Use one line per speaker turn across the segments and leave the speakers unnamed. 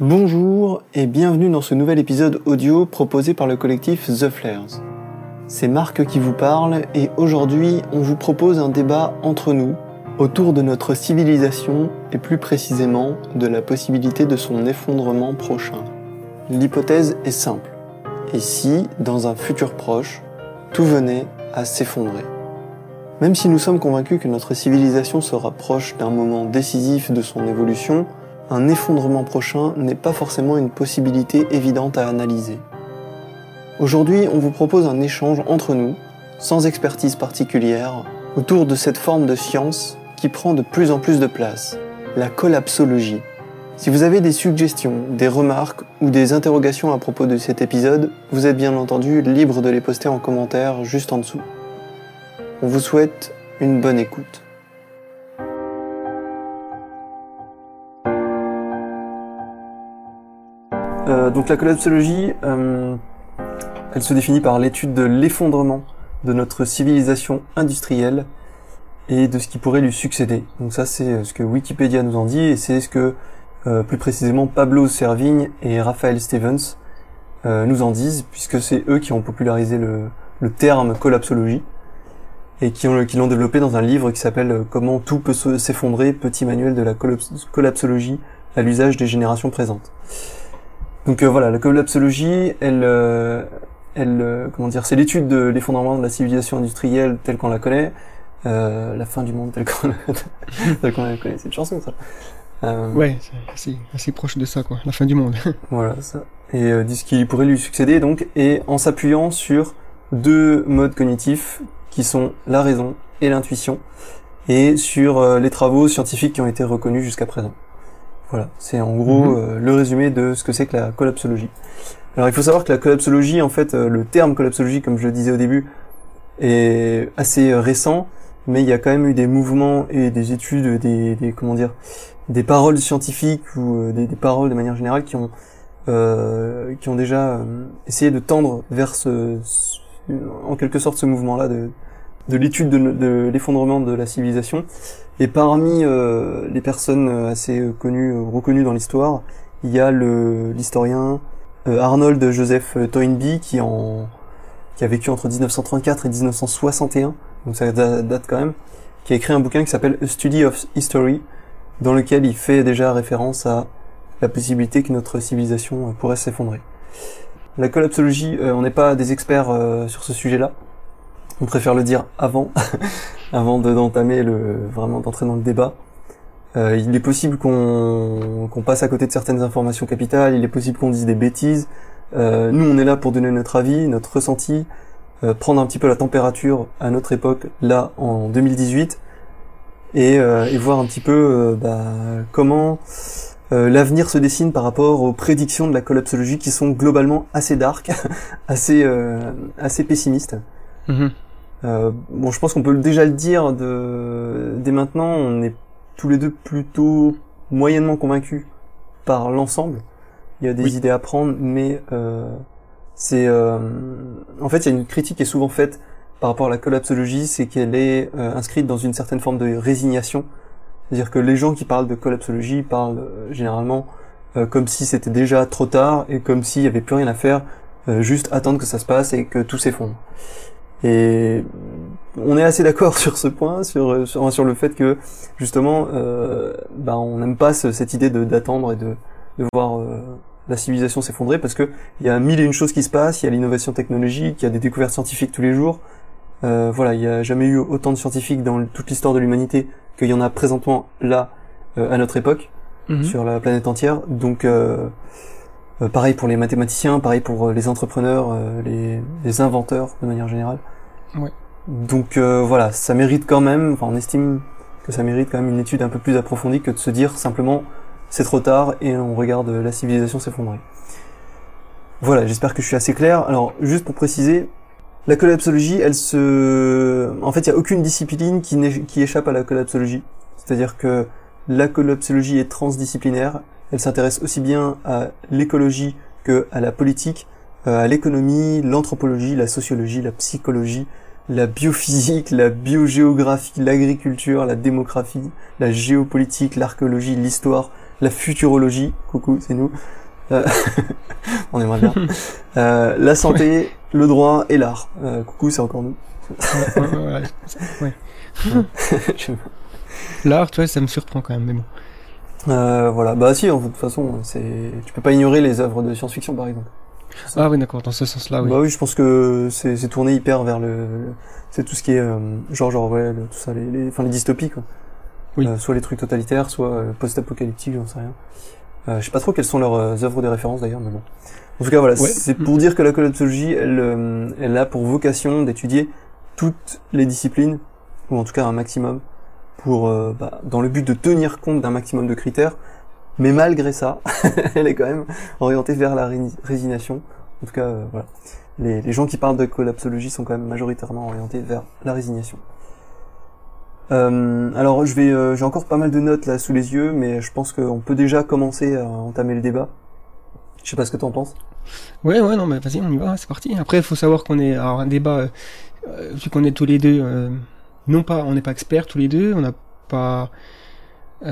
Bonjour et bienvenue dans ce nouvel épisode audio proposé par le collectif The Flares. C'est Marc qui vous parle et aujourd'hui on vous propose un débat entre nous autour de notre civilisation et plus précisément de la possibilité de son effondrement prochain. L'hypothèse est simple. Et si, dans un futur proche, tout venait à s'effondrer? Même si nous sommes convaincus que notre civilisation se rapproche d'un moment décisif de son évolution, un effondrement prochain n'est pas forcément une possibilité évidente à analyser. Aujourd'hui, on vous propose un échange entre nous, sans expertise particulière, autour de cette forme de science qui prend de plus en plus de place, la collapsologie. Si vous avez des suggestions, des remarques ou des interrogations à propos de cet épisode, vous êtes bien entendu libre de les poster en commentaire juste en dessous. On vous souhaite une bonne écoute. Euh, donc la collapsologie, euh, elle se définit par l'étude de l'effondrement de notre civilisation industrielle et de ce qui pourrait lui succéder. Donc ça c'est euh, ce que Wikipédia nous en dit et c'est ce que plus précisément Pablo Servigne et Raphaël Stevens nous en disent puisque c'est eux qui ont popularisé le, terme collapsologie et qui l'ont développé dans un livre qui s'appelle Comment tout peut s'effondrer, petit manuel de la collapsologie à l'usage des générations présentes. Donc euh, voilà, la collapsologie, elle, euh, elle, euh, comment dire, c'est l'étude de l'effondrement de la civilisation industrielle telle qu'on la connaît, la fin du monde telle qu'on la connaît. C'est une chanson ça.
ouais, c'est assez, proche de ça quoi, la fin du monde.
voilà ça. Et dit ce qui pourrait lui succéder donc, et en s'appuyant sur deux modes cognitifs qui sont la raison et l'intuition, et sur les travaux scientifiques qui ont été reconnus jusqu'à présent. Voilà, c'est en gros mhm. euh, le résumé de ce que c'est que la collapsologie. Alors il faut savoir que la collapsologie, en fait, euh, le terme collapsologie, comme je le disais au début, est assez euh, récent, mais il y a quand même eu des mouvements et des études, des, des comment dire, des paroles scientifiques ou des, des, paroles de manière générale qui ont qui ont déjà essayé de tendre vers ce, en quelque sorte ce mouvement-là de, de l'étude de, l'effondrement de la civilisation. Et parmi euh, les personnes assez connues, reconnues dans l'histoire, il y a l'historien euh, Arnold Joseph Toynbee qui en qui a vécu entre 1934 et 1961, donc ça date quand même, qui a écrit un bouquin qui s'appelle A Study of History, dans lequel il fait déjà référence à la possibilité que notre civilisation pourrait s'effondrer. La collapsologie, euh, on n'est pas des experts sur ce sujet-là, on préfère le dire avant, avant d'entamer le vraiment d'entrer dans le débat. Euh, il est possible qu'on passe à côté de certaines informations capitales, il est possible qu'on dise des bêtises. Euh, nous, on est là pour donner notre avis, notre ressenti, euh, prendre un petit peu la température à notre époque, là en 2018, et, et voir un petit peu bah, comment l'avenir se dessine par rapport aux prédictions de la collapsologie qui sont globalement assez dark, assez assez pessimistes. Mm-hmm. Euh, bon, je pense qu'on peut déjà le dire de, dès maintenant, on est tous les deux plutôt moyennement convaincus par l'ensemble. Il y a des idées à prendre, mais euh, c'est euh, en fait il y a une critique qui est souvent faite par rapport à la collapsologie, c'est qu'elle est, euh, inscrite dans une certaine forme de résignation. C'est-à-dire que les gens qui parlent de collapsologie parlent euh, généralement comme si c'était déjà trop tard et comme s'il y avait plus rien à faire, juste attendre que ça se passe et que tout s'effondre. Et on est assez d'accord sur ce point, sur, sur, le fait que justement, euh, bah, on n'aime pas cette idée d'attendre et de, de voir euh, la civilisation s'effondrer parce que il y a mille et une choses qui se passent, il y a l'innovation technologique, il y a des découvertes scientifiques tous les jours. Euh, voilà, il n'y a jamais eu autant de scientifiques dans toute l'histoire de l'humanité qu'il y en a présentement là euh, à notre époque mhm. sur la planète entière. Donc euh, pareil pour les mathématiciens, pareil pour les entrepreneurs, les, les, inventeurs de manière générale. Donc voilà, ça mérite quand même, enfin on estime que ça mérite quand même une étude un peu plus approfondie que de se dire simplement c'est trop tard et on regarde la civilisation s'effondrer. Voilà, j'espère que je suis assez clair. Alors juste pour préciser, la collapsologie, elle se, en fait, il y a aucune discipline qui, qui échappe à la collapsologie. C'est-à-dire que la collapsologie est transdisciplinaire elle s'intéresse aussi bien à l'écologie que à la politique, euh, à l'économie, l'anthropologie, la sociologie, la psychologie, la biophysique, la biogéographie, l'agriculture, la démographie, la géopolitique, l'archéologie, l'histoire, la futurologie, coucou, c'est nous. Euh, on aimerait bien. Euh, la santé, le droit et l'art. Euh, coucou, c'est encore nous.
Ouais, ouais, L'art, tu vois, ça me surprend quand même, mais bon.
Euh, voilà, bah si, en, de toute façon, c'est, tu peux pas ignorer les œuvres de science-fiction, par exemple.
Ah oui, d'accord, dans ce sens-là, oui.
Bah oui, je pense que c'est, c'est tourné hyper vers le, c'est tout ce qui est euh, genre genre ouais, le- tout ça, les, les, enfin les dystopies quoi.
Oui.
Euh, soit les trucs totalitaires, soit euh, post-apocalyptiques, j'en sais rien. Euh, je sais pas trop quelles sont leurs euh, œuvres de référence d'ailleurs, mais bon. En tout cas, voilà,
Ouais.
c'est pour dire que la collapsologie, elle, euh, elle a pour vocation d'étudier toutes les disciplines, ou en tout cas un maximum, pour euh, bah, dans le but de tenir compte d'un maximum de critères. Mais malgré ça, elle est quand même orientée vers la ré- résignation. En tout cas, euh, voilà. Les, gens qui parlent de collapsologie sont quand même majoritairement orientés vers la résignation. Euh, alors, je vais, euh, j'ai encore pas mal de notes là sous les yeux, mais je pense qu'on peut déjà commencer à entamer le débat. Je sais pas ce que t'en penses.
Ouais, ouais, non, mais vas-y, on y va, c'est parti. Après, il faut savoir qu'on est, alors un débat, euh, euh, vu qu'on est tous les deux, non pas, on n'est pas experts tous les deux, on n'a pas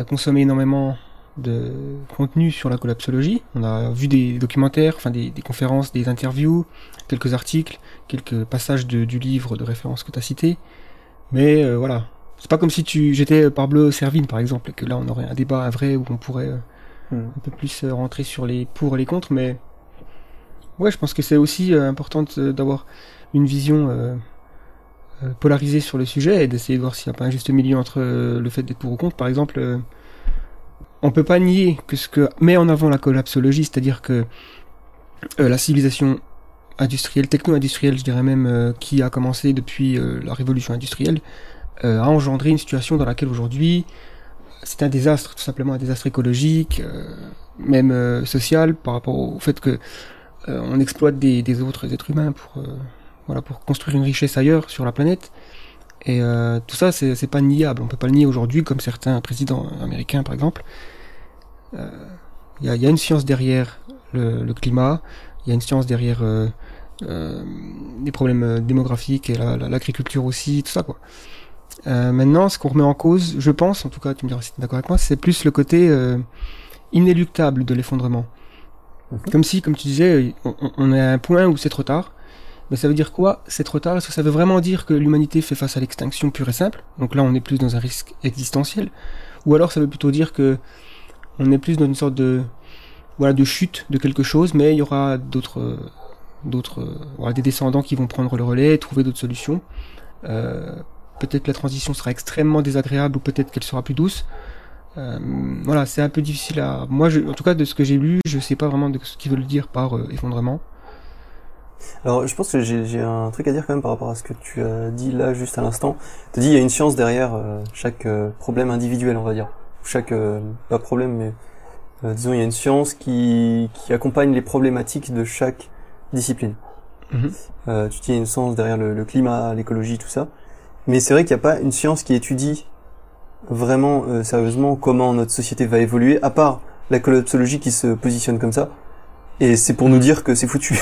consommé énormément de contenu sur la collapsologie. On a vu des documentaires, enfin des, des conférences, des interviews, quelques articles, quelques passages de- du livre de référence que tu as cité. Mais euh, voilà, c'est pas comme si tu j'étais Pablo Servine par exemple, et que là on aurait un débat un vrai où on pourrait euh,
Hmm.
un peu plus euh, rentrer sur les pour et les contre, mais ouais, je pense que c'est aussi euh, important d'avoir une vision euh, euh, polarisée sur le sujet et d'essayer de voir s'il n'y a pas un juste milieu entre euh, le fait d'être pour ou contre. Par exemple, euh, on peut pas nier que ce que met en avant la collapsologie, c'est-à-dire que euh, la civilisation industrielle, techno-industrielle, je dirais même, euh, qui a commencé depuis euh, la révolution industrielle, a engendré une situation dans laquelle aujourd'hui c'est un désastre, tout simplement un désastre écologique, même social, par rapport au fait que on exploite des, des autres êtres humains pour, voilà, pour construire une richesse ailleurs sur la planète. Et euh, tout ça, c'est pas niable. On peut pas le nier aujourd'hui, comme certains présidents américains, par exemple. Euh, Il y, a, y a une science derrière le, le climat, il y a une science derrière euh, euh, les problèmes euh, démographiques et la- la- l'agriculture aussi, tout ça, quoi. Euh, maintenant, ce qu'on remet en cause, je pense, en tout cas, tu me diras si tu es d'accord avec moi, c'est plus le côté euh, inéluctable de l'effondrement.
Mhm.
Comme si, comme tu disais, on- on est à un point où c'est trop tard. Mais ça veut dire quoi C'est trop tard? Est-ce que ça veut vraiment dire que l'humanité fait face à l'extinction pure et simple? Donc là, on est plus dans un risque existentiel. Ou alors, ça veut plutôt dire que on est plus dans une sorte de voilà de chute de quelque chose, mais il y aura d'autres d'autres euh, voilà, des descendants qui vont prendre le relais, trouver d'autres solutions. Euh, peut-être que la transition sera extrêmement désagréable ou peut-être qu'elle sera plus douce. Euh, voilà, c'est un peu difficile à. Moi, je, en tout cas, de ce que j'ai lu, je sais pas vraiment de ce qu'ils veulent dire par euh, effondrement.
Alors, je pense que j'ai un truc à dire quand même par rapport à ce que tu as dit là juste à l'instant. Tu as dit il y a une science derrière euh, chaque euh, problème individuel, on va dire. Chaque euh, pas problème, mais euh, disons il y a une science qui qui accompagne les problématiques de chaque discipline. Euh, tu dis il y a une science derrière le, le climat, l'écologie, tout ça. Mais c'est vrai qu'il n'y a pas une science qui étudie vraiment euh, sérieusement comment notre société va évoluer, à part la collapsologie qui se positionne comme ça. Et c'est pour nous dire que c'est foutu.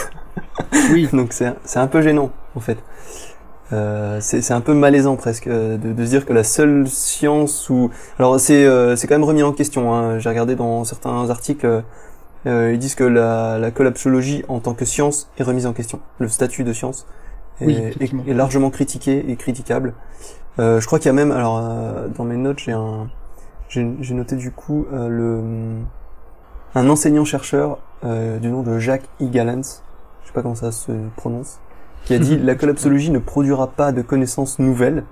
Oui.
Donc c'est c'est un peu gênant en fait. Euh, c'est c'est un peu malaisant presque euh, de, de se dire que la seule science ou alors c'est euh, c'est quand même remis en question. Hein. J'ai regardé dans certains articles, euh, euh, ils disent que la, la collapsologie en tant que science est remise en question. Le statut de science est,
Oui,
est- largement critiqué et critiquable. Euh, je crois qu'il y a même alors euh, dans mes notes j'ai un j'ai j'ai noté du coup euh, le un enseignant chercheur euh, du nom de Jacques E. Gallants je sais pas comment ça se prononce, qui a dit la collapsologie ne produira pas de connaissances nouvelles,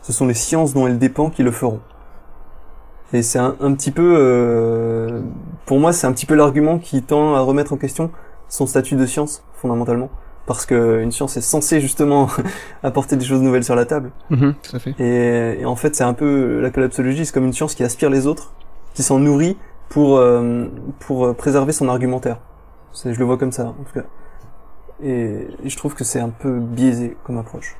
ce sont les sciences dont elle dépend qui le feront. Et c'est un, un petit peu, euh, pour moi, c'est un petit peu l'argument qui tend à remettre en question son statut de science fondamentalement, parce que une science est censée justement apporter des choses nouvelles sur la table.
Mhm, tout à fait.
Et, et en fait, c'est un peu la collapsologie, c'est comme une science qui aspire les autres, qui s'en nourrit pour euh, pour euh, préserver son argumentaire. Je le vois comme ça, en tout cas. Et, je trouve que c'est un peu biaisé comme approche.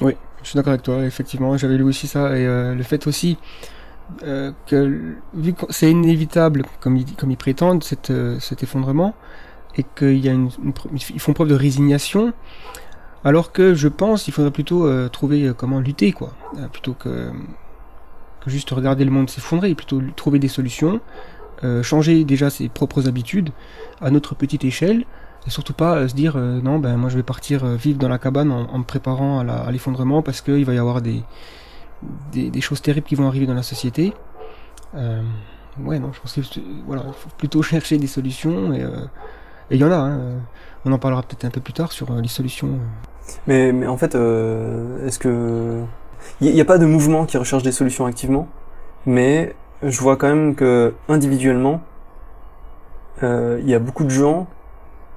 Je suis d'accord avec toi, effectivement, j'avais lu aussi ça, et euh, le fait aussi que, vu que c'est inévitable, comme ils, comme ils prétendent, cet effondrement, et qu'il font preuve de résignation, alors que je pense qu'il faudrait plutôt trouver comment lutter, quoi, plutôt que, que juste regarder le monde s'effondrer, plutôt lu- trouver des solutions, euh, changer déjà ses propres habitudes à notre petite échelle, et surtout pas euh, se dire euh, non ben moi je vais partir vivre dans la cabane en, me préparant à l'effondrement parce qu'il va y avoir des, des choses terribles qui vont arriver dans la société. Ouais non je pense que voilà il faut plutôt chercher des solutions et il y en a. Hein, on en parlera peut-être un peu plus tard sur les solutions.
Mais, mais en fait, est-ce que il n'y a pas de mouvement qui recherche des solutions activement, mais je vois quand même que individuellement, euh, il y a beaucoup de gens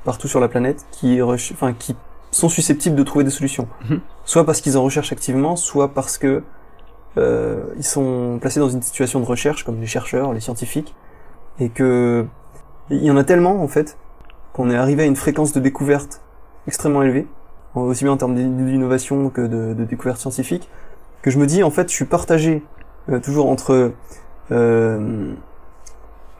partout sur la planète qui, rech- enfin, qui sont susceptibles de trouver des solutions.
Mhm.
Soit parce qu'ils en recherchent activement, soit parce que euh, ils sont placés dans une situation de recherche, comme les chercheurs, les scientifiques, et que il y en a tellement en fait qu'on est arrivé à une fréquence de découverte extrêmement élevée, aussi bien en termes d'innovation que de, de découverte scientifique, que je me dis en fait je suis partagé euh, toujours entre euh,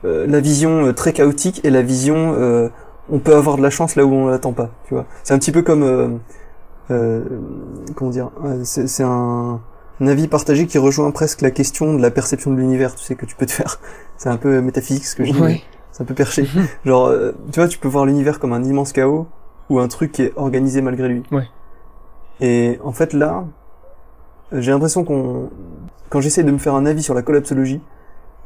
euh, la vision euh, très chaotique et la vision euh, on peut avoir de la chance là où on l'attend pas, tu vois. C'est un petit peu comme euh, euh, comment dire, c'est un, un avis partagé qui rejoint presque la question de la perception de l'univers, tu sais que tu peux te faire. C'est un peu métaphysique ce que je dis.
Ouais.
C'est un peu perché. Genre, tu vois, tu peux voir l'univers comme un immense chaos ou un truc qui est organisé malgré lui.
Ouais.
Et en fait, là, j'ai l'impression qu'on, quand j'essaie de me faire un avis sur la collapsologie,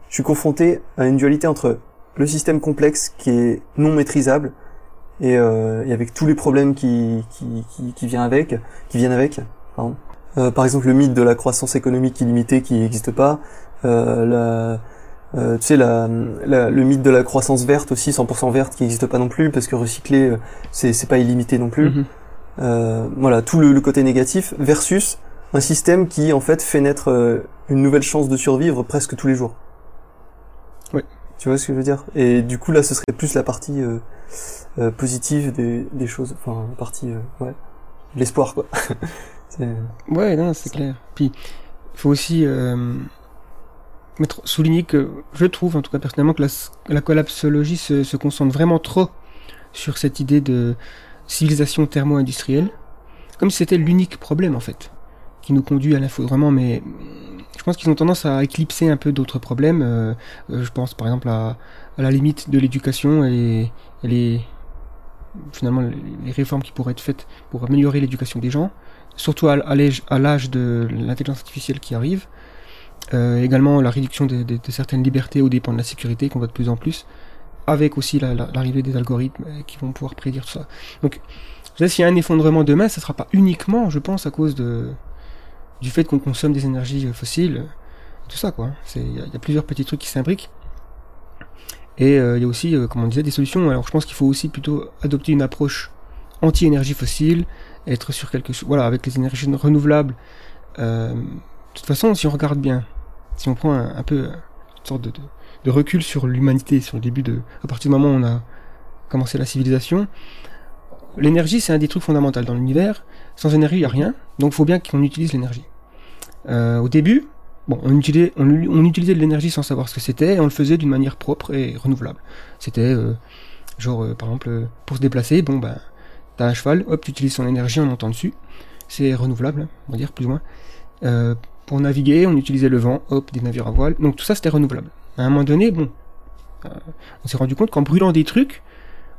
je suis confronté à une dualité entre le système complexe qui est non maîtrisable et, euh, et avec tous les problèmes qui, qui, qui, qui viennent avec, qui viennent avec. Pardon. Euh, par exemple, le mythe de la croissance économique illimitée qui n'existe pas, euh, la, euh, tu sais, la, la- le mythe de la croissance verte aussi, 100% verte, qui n'existe pas non plus, parce que recycler, euh, c'est c'est pas illimité non plus.
Mhm.
Euh, voilà, tout le, le côté négatif, versus un système qui, en fait, fait naître euh, une nouvelle chance de survivre presque tous les jours.
Ouais.
Tu vois ce que je veux dire? Et du coup, là, ce serait plus la partie euh, euh, positive des, des choses, enfin, la partie, euh, ouais, l'espoir, quoi. C'est-
Ouais, non, c'est clair. Puis, faut aussi euh, mettre, souligner que je trouve, en tout cas personnellement, que la, la collapsologie se, se concentre vraiment trop sur cette idée de civilisation thermo-industrielle, comme si c'était l'unique problème, en fait, qui nous conduit à l'infodrement, mais je pense qu'ils ont tendance à éclipser un peu d'autres problèmes. euh, euh, je pense, par exemple, à, la limite de l'éducation et, les, finalement, les- réformes qui pourraient être faites pour améliorer l'éducation des gens surtout à, l'âge- de l'intelligence artificielle qui arrive. Euh, également la réduction de, certaines libertés aux dépens de la sécurité qu'on voit de plus en plus, avec aussi la- la- l'arrivée des algorithmes qui vont pouvoir prédire tout ça. Donc, s'il y a un effondrement demain, ça sera pas uniquement, je pense, à cause de du fait qu'on consomme des énergies euh, fossiles, euh, tout ça quoi. Il y, a- plusieurs petits trucs qui s'imbriquent. Et euh, il y a aussi, comme on disait, des solutions. Alors je pense qu'il faut aussi plutôt adopter une approche anti-énergie fossile, être sur quelque chose, voilà, avec les énergies renouvelables. De toute façon, si on regarde bien, si on prend un, peu une sorte de, de, de recul sur l'humanité, sur le début de, à partir du moment où on a commencé la civilisation, l'énergie c'est un des trucs fondamentaux dans l'univers. Sans énergie, il n'y a rien, donc il faut bien qu'on utilise l'énergie. Euh, au début, on utilisait, de l'énergie sans savoir ce que c'était, et on le faisait d'une manière propre et renouvelable. C'était euh, genre, euh, par exemple, pour se déplacer, bon ben, T'as un cheval, hop, tu utilises son énergie en montant dessus. C'est renouvelable, on va dire, plus ou moins. Pour naviguer, on utilisait le vent, hop, des navires à voile. Donc tout ça, c'était renouvelable. À un moment donné, bon, on s'est rendu compte qu'en brûlant des trucs,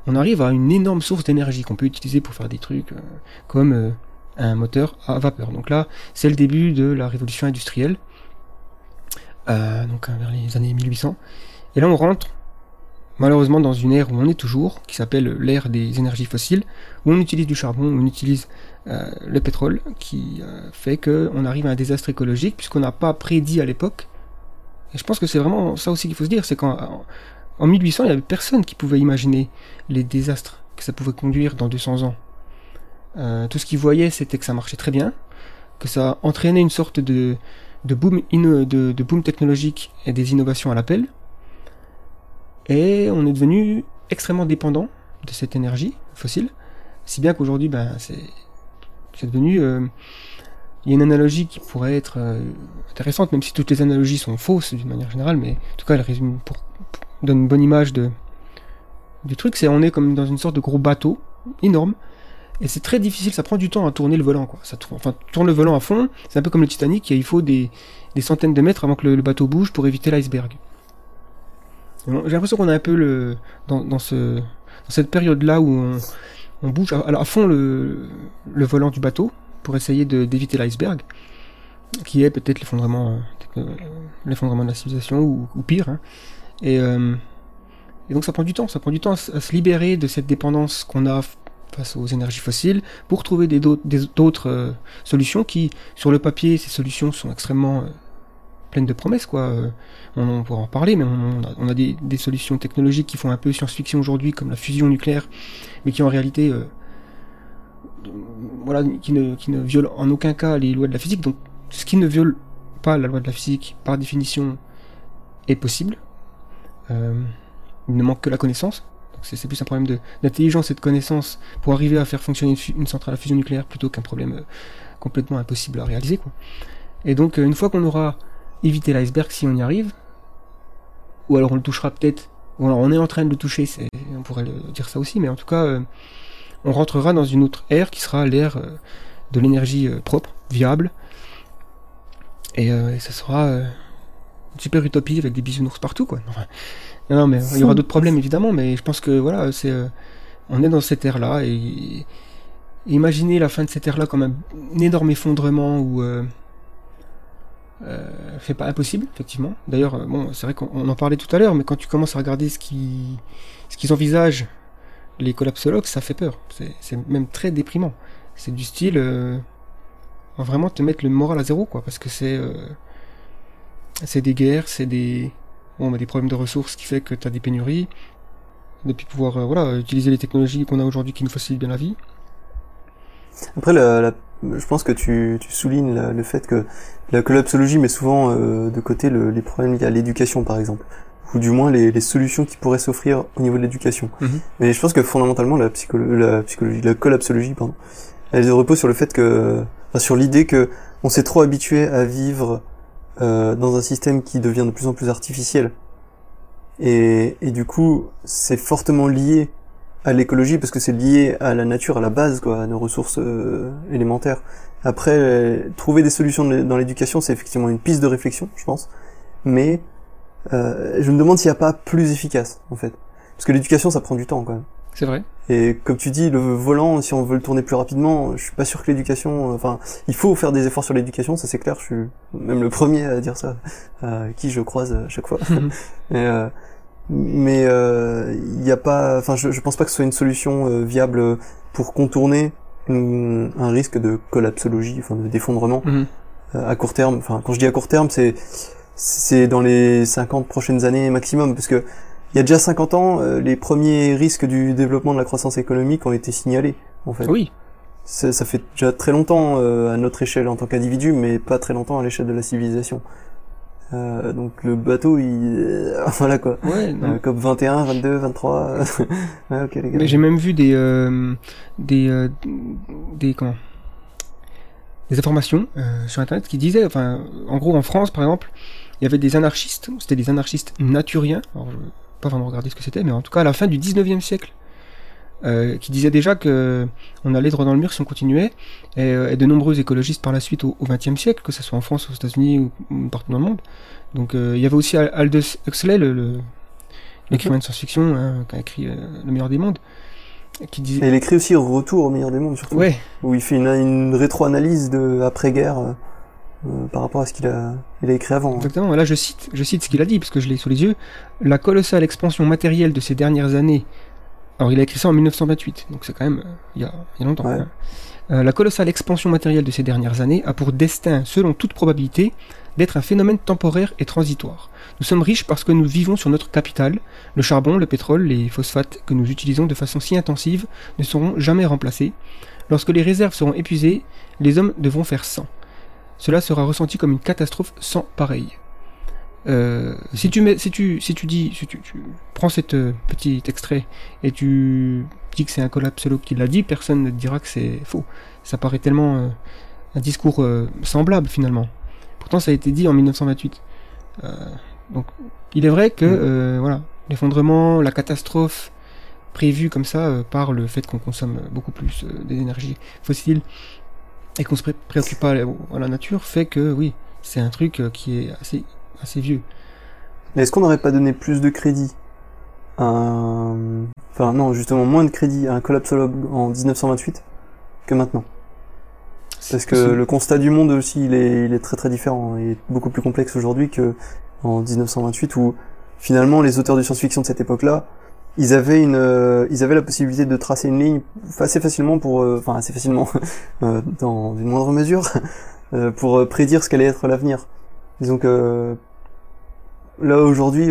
on arrive à une énorme source d'énergie qu'on peut utiliser pour faire des trucs euh, comme euh, un moteur à vapeur. Donc là, c'est le début de la révolution industrielle, euh, donc euh, vers les années 1800. Et là, on rentre malheureusement dans une ère où on est toujours, qui s'appelle l'ère des énergies fossiles, où on utilise du charbon, on utilise le pétrole, qui fait qu'on arrive à un désastre écologique, puisqu'on n'a pas prédit à l'époque. Et je pense que c'est vraiment ça aussi qu'il faut se dire, c'est qu'en en 1800, il n'y avait personne qui pouvait imaginer les désastres que ça pouvait conduire dans 200 ans. Euh, tout ce qu'ils voyaient, c'était que ça marchait très bien, que ça entraînait une sorte de, boom, technologique et des innovations à l'appel, et on est devenu extrêmement dépendant de cette énergie fossile, si bien qu'aujourd'hui, ben, c'est devenu. euh, Il y a une analogie qui pourrait être euh, intéressante, même si toutes les analogies sont fausses d'une manière générale, mais en tout cas, elle résume pour- donne une bonne image de du truc. C'est on est comme dans une sorte de gros bateau énorme, et c'est très difficile. Ça prend du temps à tourner le volant, quoi. Ça tourne, enfin, tu tournes le volant à fond. C'est un peu comme le Titanic. Il faut des, centaines de mètres avant que le, bateau bouge pour éviter l'iceberg. J'ai l'impression qu'on est un peu dans, dans ce dans cette période là où on, bouge à, fond le, volant du bateau pour essayer d'éviter l'iceberg, qui est peut-être l'effondrement euh, l'effondrement de la civilisation ou, ou pire. Hein. Et, euh, et, donc ça prend du temps, ça prend du temps à, se libérer de cette dépendance qu'on a face aux énergies fossiles pour trouver des d'autres euh, solutions qui, sur le papier, ces solutions sont extrêmement euh, pleines de promesses, quoi. Euh, on, pourra en parler, mais on, a, des, solutions technologiques qui font un peu science-fiction aujourd'hui, comme la fusion nucléaire, mais qui en réalité, euh, voilà, qui ne, qui ne violent en aucun cas les lois de la physique. Donc, ce qui ne viole pas la loi de la physique, par définition, est possible. Euh, il ne manque que la connaissance. C'est plus un problème d'intelligence et de connaissance pour arriver à faire fonctionner une, centrale à fusion nucléaire plutôt qu'un problème euh, complètement impossible à réaliser. Quoi. Et donc, euh, une fois qu'on aura évité l'iceberg, si on y arrive, ou alors on le touchera peut-être, ou alors on est en train de le toucher, on pourrait le dire ça aussi, mais en tout cas, on rentrera dans une autre ère qui sera l'ère de l'énergie propre, viable, et, et ça sera super utopie avec des bisounours partout, quoi. Enfin, non, mais il y aura d'autres problèmes évidemment, mais je pense que voilà, c'est, on est dans cette ère-là et, imaginez la fin de cette ère-là comme un, un, énorme effondrement où euh, euh, c'est pas impossible, effectivement. D'ailleurs, bon, c'est vrai qu'on en parlait tout à l'heure, mais quand tu commences à regarder ce qu'ils ce qu'ils envisagent, les collapsologues, ça fait peur. C'est même très déprimant. C'est du style euh, vraiment te mettre le moral à zéro, quoi, parce que c'est euh, c'est des guerres, c'est des bon, bah, des problèmes de ressources qui fait que tu as des pénuries, depuis pouvoir euh, voilà utiliser les technologies qu'on a aujourd'hui qui nous facilitent bien la vie.
Après, la, la, je pense que tu, tu soulignes la, le fait que la collapsologie met souvent euh, de côté le, les problèmes liés à l'éducation, par exemple, ou du moins les, les solutions qui pourraient s'offrir au niveau de l'éducation.
Mhm.
Mais je pense que fondamentalement, la, psycholo la psychologie, la collapsologie, pardon, elle repose sur le fait que, enfin, sur l'idée que on s'est trop habitué à vivre euh, dans un système qui devient de plus en plus artificiel. Et, et du coup, c'est fortement lié à l'écologie parce que c'est lié à la nature, à la base, quoi, à nos ressources euh, élémentaires. Après, euh, trouver des solutions dans l'éducation, c'est effectivement une piste de réflexion, je pense. Mais je me demande s'il n'y a pas plus efficace, en fait. Parce que l'éducation, ça prend du temps, quand même.
C'est vrai.
Et comme tu dis, le volant, si on veut le tourner plus rapidement, je suis pas sûr que l'éducation, enfin, il faut faire des efforts sur l'éducation, ça c'est clair. Je suis même le premier à dire ça, à qui je croise à chaque fois. Et, euh, mais il euh, n'y a pas, enfin, je, je pense pas que ce soit une solution euh, viable pour contourner une, un risque de collapsologie, enfin, de d'effondrement
Mhm.
euh, à court terme. Enfin, quand je dis à court terme, c'est c'est dans les 50 prochaines années maximum, parce que il y a déjà 50 ans, euh, les premiers risques du développement de la croissance économique ont été signalés, en fait.
Oui.
Ça, ça fait déjà très longtemps euh, à notre échelle en tant qu'individu, mais pas très longtemps à l'échelle de la civilisation. Euh, donc le bateau, il... voilà quoi.
Ouais, non.
Euh, COP 21, 22, 23. ouais, ok les gars.
Mais j'ai même vu des euh, des des comment des informations sur internet qui disaient, enfin, en gros en France par exemple, il y avait des anarchistes, c'était des anarchistes naturiens. Alors, je vais pas vraiment regarder ce que c'était, mais en tout cas à la fin du 19e siècle, euh, qui disaient déjà que on allait droit dans le mur si on continuait, et, euh, et de nombreux écologistes par la suite au, 20e siècle, que ce soit en France, aux États-Unis ou, ou partout dans le monde. Donc euh, il y avait aussi Al- Aldous Huxley, le, le- l'écrivain de science-fiction, hein, qui a écrit Le meilleur des mondes, qui disait.
Et il écrit aussi Retour au meilleur des mondes, surtout.
Ouais,
Où il fait une, une rétro-analyse de après-guerre euh, par rapport à ce qu'il a, il a écrit avant. hein.
Exactement, là je cite, je cite ce qu'il a dit, parce que je l'ai sous les yeux. La colossale expansion matérielle de ces dernières années. Alors il a écrit ça en 1928, donc c'est quand même euh, il y, a, il y a longtemps.
Ouais.
hein. Euh, la colossale expansion matérielle de ces dernières années a pour destin, selon toute probabilité, d'être un phénomène temporaire et transitoire. Nous sommes riches parce que nous vivons sur notre capital. Le charbon, le pétrole, les phosphates que nous utilisons de façon si intensive ne seront jamais remplacés. Lorsque les réserves seront épuisées, les hommes devront faire sans. Cela sera ressenti comme une catastrophe sans pareille. Euh, si tu mets, si tu, si tu dis, si tu, tu prends cet euh, petit extrait et tu dis que c'est un collapsologue qui l'a dit, personne ne te dira que c'est faux. Ça paraît tellement euh, un discours euh, semblable finalement. Pourtant, ça a été dit en 1928. Euh, donc, il est vrai que
Mm.
euh, voilà, l'effondrement, la catastrophe prévue comme ça par le fait qu'on consomme beaucoup plus euh, des énergies fossiles et qu'on se pré- préoccupe pas à la, à la nature fait que oui, c'est un truc euh, qui est assez assez vieux.
Mais est-ce qu'on n'aurait pas donné plus de crédit à un... Enfin non, justement moins de crédit à un collapsologue en 1928 que maintenant? Parce que le constat du monde aussi, il est, il est très très différent. Et beaucoup plus complexe aujourd'hui que en 1928 où finalement les auteurs de science-fiction de cette époque-là, ils avaient une, euh, ils avaient la possibilité de tracer une ligne assez facilement pour, euh, enfin assez facilement, euh, dans une moindre mesure, pour prédire ce qu'allait être l'avenir. Disons que là aujourd'hui,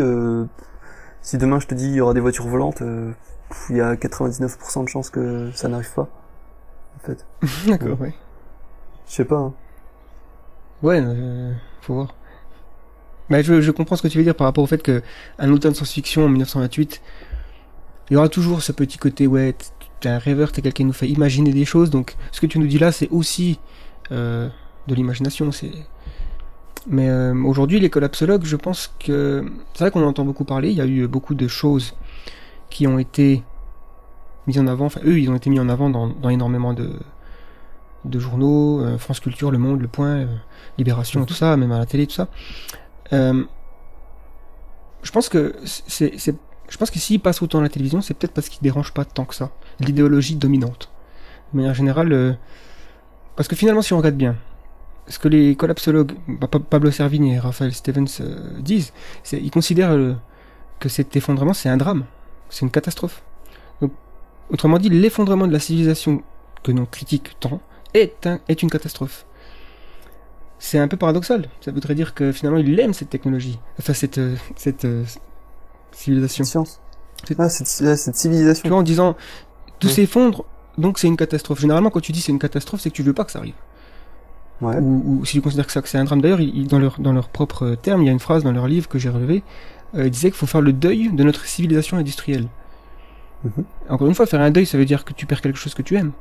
si demain je te dis il y aura des voitures volantes, il y a 99% de chances que ça n'arrive pas. En fait.
D'accord, ouais.
Je sais pas. Hein.
Ouais, faut voir. Mais je, je, comprends ce que tu veux dire par rapport au fait que un auteur de science-fiction en 1928 il y aura toujours ce petit côté, ouais, t'es un rêveur, t'es quelqu'un qui nous fait imaginer des choses, donc ce que tu nous dis là, c'est aussi euh, de l'imagination, c'est... Mais euh, aujourd'hui, les collapsologues, je pense que... C'est vrai qu'on en entend beaucoup parler, il y a eu beaucoup de choses qui ont été mises en avant, enfin eux, ils ont été mis en avant dans, dans énormément de, de journaux, euh, France Culture, Le Monde, Le Point, euh, Libération, tout ça, même à la télé, tout ça. Euh, je pense que c'est je pense que s'il passe autant à la télévision, c'est peut-être parce qu'il dérange pas tant que ça. L'idéologie dominante. De manière générale, euh, parce que finalement, si on regarde bien, ce que les collapsologues, bah, Pablo Servigne et Raphaël Stevens euh, disent, c'est ils considèrent euh, que cet effondrement, c'est un drame, c'est une catastrophe. Autrement dit, l'effondrement de la civilisation que l'on critique tant est, un, est une catastrophe. C'est un peu paradoxal. Ça voudrait dire que finalement, il aime cette technologie, enfin cette, civilisation.
Science. Ah, cette, cette civilisation.
Tu vois, en disant, tout s'effondre, donc c'est une catastrophe. Généralement, quand tu dis c'est une catastrophe, c'est que tu veux pas que ça arrive.
Ouais.
Ou, si tu considères que, ça, que c'est un drame. D'ailleurs, dans leur, dans leur propre terme, il y a une phrase dans leur livre que j'ai relevé. Euh, ils disaient qu'il faut faire le deuil de notre civilisation industrielle. Mhm. Encore une fois, faire un deuil, ça veut dire que tu perds quelque chose que tu aimes.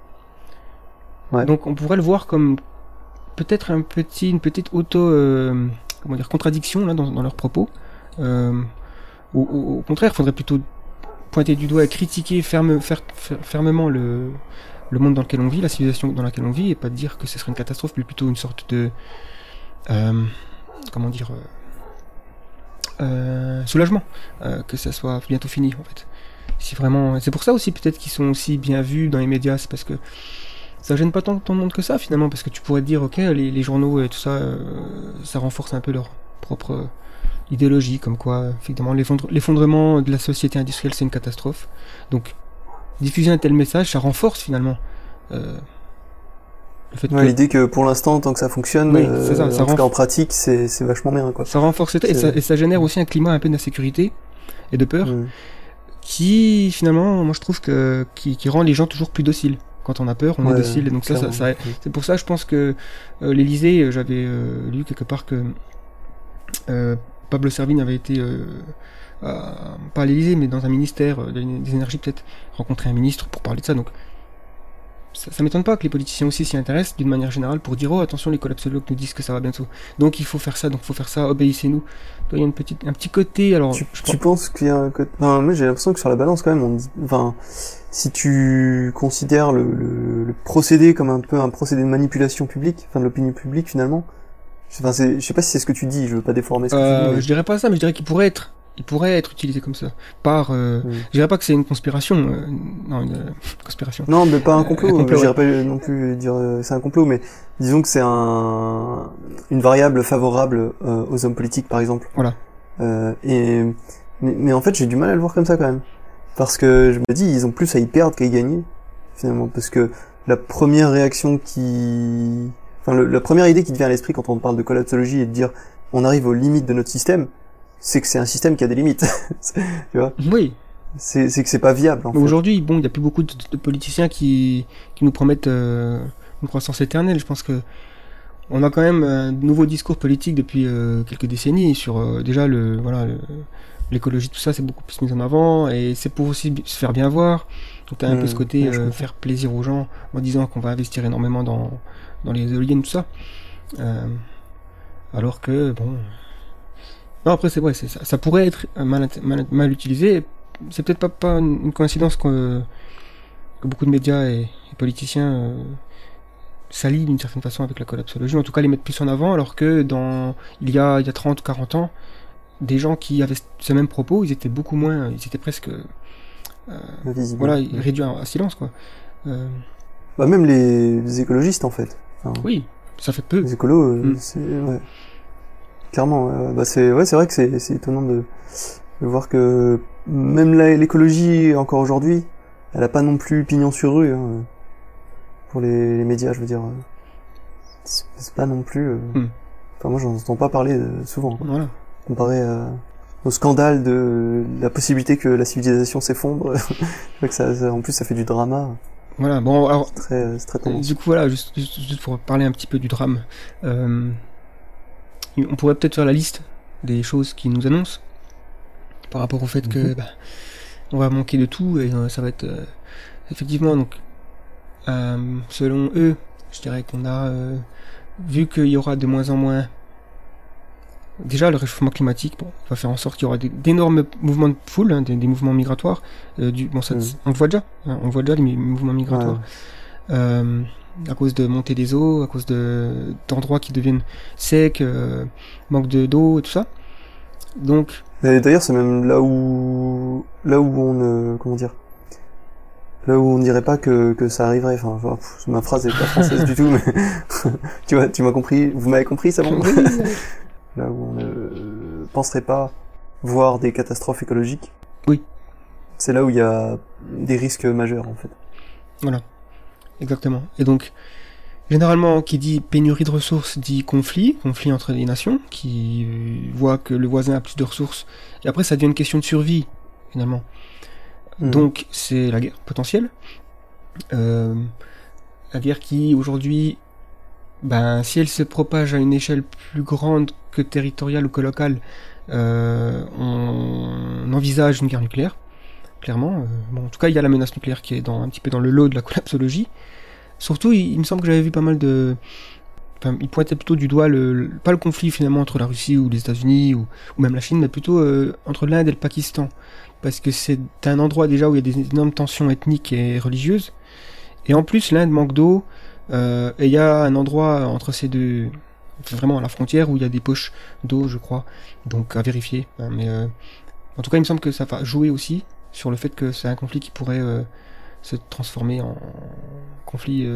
Ouais.
Donc on pourrait le voir comme peut-être un petit, une petite auto, euh, comment dire, contradiction là dans, dans leurs propos. Euh, au, contraire, il faudrait plutôt pointer du doigt et critiquer ferme, fermement le, monde dans lequel on vit, la civilisation dans laquelle on vit, et pas dire que ce serait une catastrophe, mais plutôt une sorte de... Euh, comment dire euh, euh, soulagement que ça soit bientôt fini en fait. Si vraiment c'est pour ça aussi peut-être qu'ils sont aussi bien vus dans les médias c'est parce que ça gêne pas tant, tant de monde que ça finalement parce que tu pourrais te dire ok les journaux et tout ça ça renforce un peu leur propre idéologie, comme quoi, effectivement, l'effondrement de la société industrielle, c'est une catastrophe. Donc, diffuser un tel message, ça renforce finalement euh,
L'idée que pour l'instant, tant que ça fonctionne, euh, ça, ça en, en pratique, c'est vachement bien. Quoi.
Ça renforce et ça, et ça, génère aussi un climat un peu d'insécurité et de peur qui, finalement, moi je trouve que qui, qui, rend les gens toujours plus dociles. Quand on a peur, on est docile. Et donc ça, ça, c'est pour ça, je pense que euh, l'Élysée, euh, j'avais euh, lu quelque part que euh, Pablo Servigne avait été, euh, pas à l'Élysée, mais dans un ministère euh, des énergies peut-être, rencontrer un ministre pour parler de ça. Donc ça, ça m'étonne pas que les politiciens aussi s'y intéressent d'une manière générale pour dire oh attention les collapsologues nous disent que ça va bientôt. Donc il faut faire ça, donc il faut faire ça, obéissez-nous. Il y a une petite, un petit côté alors.
Tu, tu penses qu'il y a un côté. Non, mais j'ai l'impression que sur la balance quand même, on enfin, si tu considères le, le, le, procédé comme un peu un procédé de manipulation publique, enfin de l'opinion publique finalement, Enfin, je sais pas si c'est ce que tu dis, je veux pas déformer ce que
euh,
tu dis.
Je dirais pas ça, mais je dirais qu'il pourrait être. Il pourrait être utilisé comme ça. Par. Euh, mm. Je dirais pas que c'est une conspiration. Euh, non, une euh, conspiration.
Non, mais pas un complot. complot je dirais pas non plus dire c'est un complot, mais disons que c'est un une variable favorable aux hommes politiques, par exemple.
Voilà.
et mais, mais, en fait, j'ai du mal à le voir comme ça quand même, parce que je me dis ils ont plus à y perdre qu'à y gagner finalement, parce que la première réaction qui Enfin, la première idée qui te vient à l'esprit quand on parle de collapsologie et de dire on arrive aux limites de notre système, c'est que c'est un système qui a des limites. tu vois?
Oui.
C'est que c'est pas viable.
Aujourd'hui, bon, il y a plus beaucoup de, politiciens qui, qui nous promettent euh, une croissance éternelle. Je pense que on a quand même un nouveau discours politique depuis euh, quelques décennies sur euh, déjà le voilà l'écologie tout ça c'est beaucoup plus mis en avant et c'est pour aussi se faire bien voir donc t'as un peu mmh, ce côté faire plaisir aux gens en disant qu'on va investir énormément dans dans les éoliennes, tout ça. Euh, alors que, bon. Non, après, c'est vrai, ça, ça pourrait être mal, mal, utilisé. C'est peut-être pas, pas une coïncidence que, que beaucoup de médias et, politiciens euh, s'allient d'une certaine façon avec la collapsologie, en tout cas les mettent plus en avant, alors que dans il y a, il y a 30 40 ans, des gens qui avaient ce même propos, ils étaient beaucoup moins, ils étaient presque, euh, voilà, réduits à, à silence, quoi. Euh,
Bah, même les, les écologistes, en fait. Enfin,
oui, ça fait peu.
Les écolos, euh,
Mm.
c'est, ouais. Clairement, bah, c'est, ouais, c'est vrai que c'est, c'est étonnant de, de voir que même l'écologie, encore aujourd'hui, elle a pas non plus pignon sur rue, hein, pour les, les médias, je veux dire. euh. C'est, pas non plus, euh,
Mm.
enfin, moi, j'en entends pas parler euh, souvent, quoi.
Voilà.
comparé à- au scandale de la possibilité que la civilisation s'effondre. C'est vrai que ça, ça- en plus, ça fait du drama.
Voilà. Bon, alors,
très, très tendance.
du coup, voilà, juste, juste, juste pour parler un petit peu du drame, euh, on pourrait peut-être faire la liste des choses qui nous annoncent par rapport au fait que
Mhm.
bah, on va manquer de tout et euh, ça va être euh, effectivement donc euh, selon eux, je dirais qu'on a euh, vu qu'il y aura de moins en moins déjà le réchauffement climatique bon, va faire en sorte qu'il y aura d'énormes mouvements de foule, hein, des, des mouvements migratoires. euh, du, bon, ça,
Mhm.
on le voit déjà, hein, on voit déjà les mouvements migratoires euh, à cause de montée des eaux, à cause de d'endroits qui deviennent secs, euh, manque de d'eau et tout ça. Donc
D'ailleurs, c'est même là où, là où on, ne comment dire, là où on dirait pas que, que ça arriverait. Enfin, pff, ma phrase est pas française du tout, mais tu vois, tu m'as compris. Vous m'avez compris, ça bon Là où on ne penserait pas voir des catastrophes écologiques.
Oui.
C'est là où il y a des risques majeurs, en fait.
Voilà, exactement. Et donc, généralement, qui dit pénurie de ressources dit conflit, conflit entre les nations, qui euh, voit que le voisin a plus de ressources. Et après, ça devient une question de survie, finalement.
Mhm.
Donc, c'est la guerre potentielle. Euh, la guerre qui, aujourd'hui, ben, si elle se propage à une échelle plus grande que territoriale ou que locale, euh, on envisage une guerre nucléaire, clairement. Euh, bon, en tout cas, il y a la menace nucléaire qui est dans, un petit peu dans le lot de la collapsologie. Surtout, il, me semble que j'avais vu pas mal de... Enfin, il pointait plutôt du doigt, le, pas le conflit finalement entre la Russie ou les États-Unis ou, ou même la Chine, mais plutôt euh, entre l'Inde et le Pakistan. Parce que c'est un endroit déjà où il y a des énormes tensions ethniques et religieuses. Et en plus, l'Inde manque d'eau. Euh, et il y a un endroit entre ces deux, vraiment à la frontière, où il y a des poches d'eau, je crois. Donc à vérifier. hein, mais euh, en tout cas, il me semble que ça va jouer aussi sur le fait que c'est un conflit qui pourrait euh, se transformer en conflit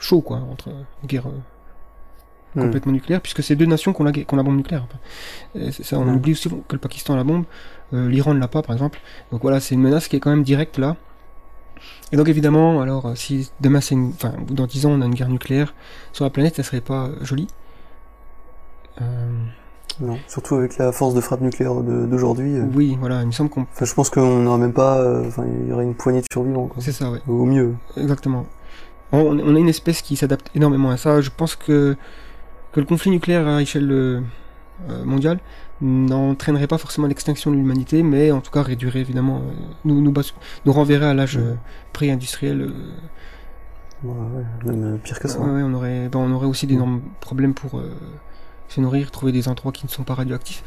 chaud, quoi, entre une guerre
Mhm.
complètement nucléaire, puisque c'est deux nations qui ont la, bombe nucléaire. Et c'est ça, on
Ouais.
oublie aussi que le Pakistan a la bombe, l'Iran ne l'a pas, par exemple. Donc voilà, c'est une menace qui est quand même directe là. Et donc évidemment, alors euh, si demain c'est une, enfin dans 10 ans on a une guerre nucléaire sur la planète, ça serait pas euh, joli. Euh,
Non, surtout avec la force de frappe nucléaire d'aujourd'hui.
oui, voilà, il me semble qu'on,
Enfin, je pense qu'on n'aurait même pas, enfin, il y aurait une poignée de survivants, quoi.
c'est ça, ouais.
Au mieux.
Exactement. On, on a une espèce qui s'adapte énormément à ça. Je pense que, que le conflit nucléaire à échelle mondiale n'entraînerait pas forcément l'extinction de l'humanité, mais en tout cas réduirait évidemment, euh, nous, nous, renverrait à l'âge euh, pré-industriel. euh,
Ouais, ouais, même pire que ça.
ouais, ouais, on, aurait, ben, on aurait aussi d'énormes problèmes pour euh, se nourrir, trouver des endroits qui ne sont pas radioactifs.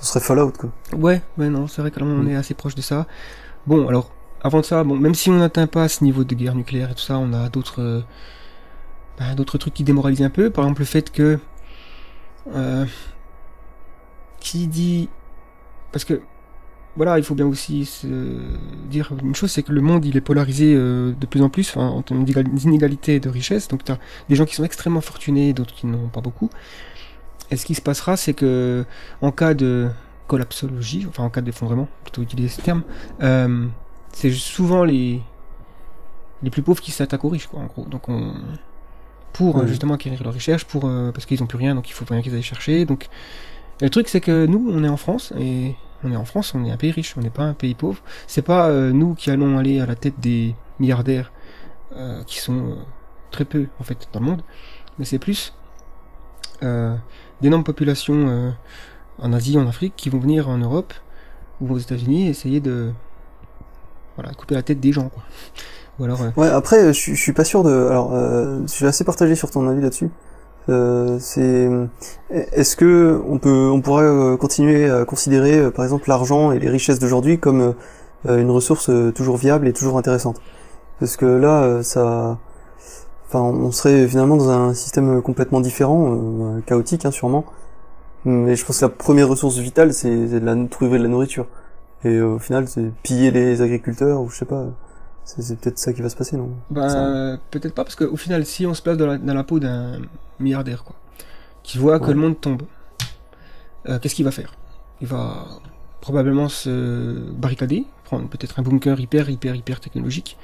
Ce serait Fallout, quoi.
Ouais, ouais, non, c'est vrai qu'on
Mm.
est assez proche de ça. Bon, alors, avant de ça, bon, même si on n'atteint pas ce niveau de guerre nucléaire et tout ça, on a d'autres, euh, bah, d'autres trucs qui démoralisent un peu. Par exemple, le fait que, euh, qui dit, parce que, voilà, il faut bien aussi se dire une chose, c'est que le monde, il est polarisé euh, de plus en plus, en termes d'inégalité et de richesse. Donc, t'as des gens qui sont extrêmement fortunés, d'autres qui n'ont pas beaucoup. Et ce qui se passera, c'est que, en cas de collapsologie, enfin en cas d'effondrement, plutôt utiliser ce terme, euh, c'est souvent les les plus pauvres qui s'attaquent aux riches, quoi, en gros. Donc on pour justement acquérir leur recherche, pour euh, parce qu'ils ont plus rien, donc il faut rien qu'ils aillent chercher. Donc et le truc c'est que nous, on est en France et on est en France, on est un pays riche, on n'est pas un pays pauvre. C'est pas euh, nous qui allons aller à la tête des milliardaires euh, qui sont euh, très peu en fait dans le monde, mais c'est plus euh, d'énormes populations en Asie, en Afrique, qui vont venir en Europe ou aux États-Unis essayer de voilà couper la tête des gens quoi. Ou alors
Ouais, après, je, suis- pas sûr de. Alors, je suis assez partagé sur ton avis là-dessus. Euh, c'est. Est-ce que on peut, on pourrait euh, continuer à considérer, euh, par exemple, l'argent et les richesses d'aujourd'hui comme une ressource toujours viable et toujours intéressante? Parce que là, ça. Enfin, on serait finalement dans un système complètement différent, chaotique, hein, sûrement. Mais je pense que la première ressource vitale, c'est de la, trouver de la nourriture. Et au final, c'est piller les agriculteurs, ou je sais pas. C'est peut-être ça qui va se passer, non?
Ben, peut-être pas, parce qu'au final, si on se place dans la, dans la peau d'un milliardaire, quoi, qui voit que le monde tombe, euh, qu'est-ce qu'il va faire? Il va probablement se barricader, prendre peut-être un bunker hyper, hyper, hyper technologique,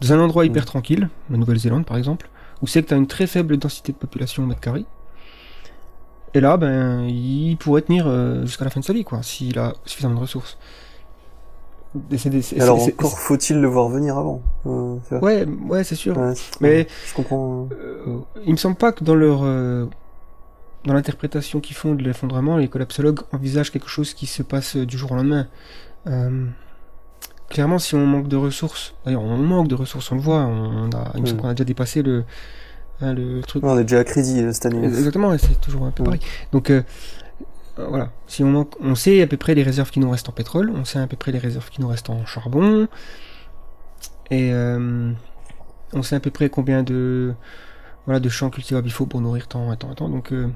dans un endroit hyper
Mm.
tranquille, la Nouvelle-Zélande par exemple, où c'est que tu as une très faible densité de population au mètre carré. Et là, ben, il pourrait tenir euh, jusqu'à la fin de sa vie, quoi, s'il a suffisamment de ressources.
Alors encore faut-il le voir venir avant. Euh.
Ouais, ouais, c'est sûr.
Ouais,
Mais
je comprends.
euh, il me semble pas que dans leur euh, dans l'interprétation qu'ils font de l'effondrement, les collapsologues envisagent quelque chose qui se passe du jour au lendemain. Clairement, si on manque de ressources, d'ailleurs, on manque de ressources, on le voit. On a, il me semble
Mm.
qu'on a déjà dépassé le hein, le truc.
Ouais, on est déjà à crédit cette année.
Exactement, c'est toujours un peu
Mm.
pareil. Donc voilà, si on on sait à peu près les réserves qui nous restent en pétrole, on sait à peu près les réserves qui nous restent en charbon, et euh, on sait à peu près combien de voilà de champs cultivables il faut pour nourrir tant et tant et tant. Donc euh,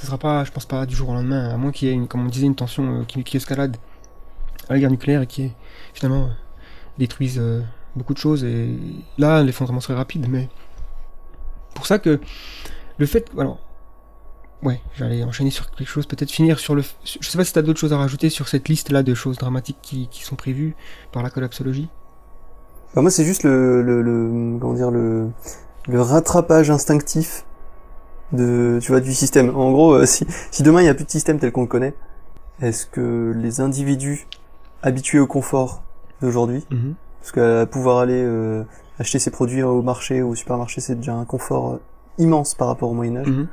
ce sera pas, je pense pas du jour au lendemain, à moins qu'il y ait une, comme on disait, une tension euh, qui, qui escalade à la guerre nucléaire et qui finalement euh, détruise euh, beaucoup de choses. Et là, l'effondrement serait rapide, mais pour ça que le fait, alors Ouais, j'allais enchaîner sur quelque chose, peut-être finir sur le. Je sais pas si t'as d'autres choses à rajouter sur cette liste-là de choses dramatiques qui, qui sont prévues par la collapsologie.
Bah, moi, c'est juste le, le, le, comment dire, le, le rattrapage instinctif de, tu vois, du système. En gros, euh, si, si demain il n'y a plus de système tel qu'on le connaît, est-ce que les individus habitués au confort d'aujourd'hui, parce que pouvoir aller euh, acheter ses produits au marché ou au supermarché, c'est déjà un confort euh, immense par rapport au Moyen Âge.
Mhm.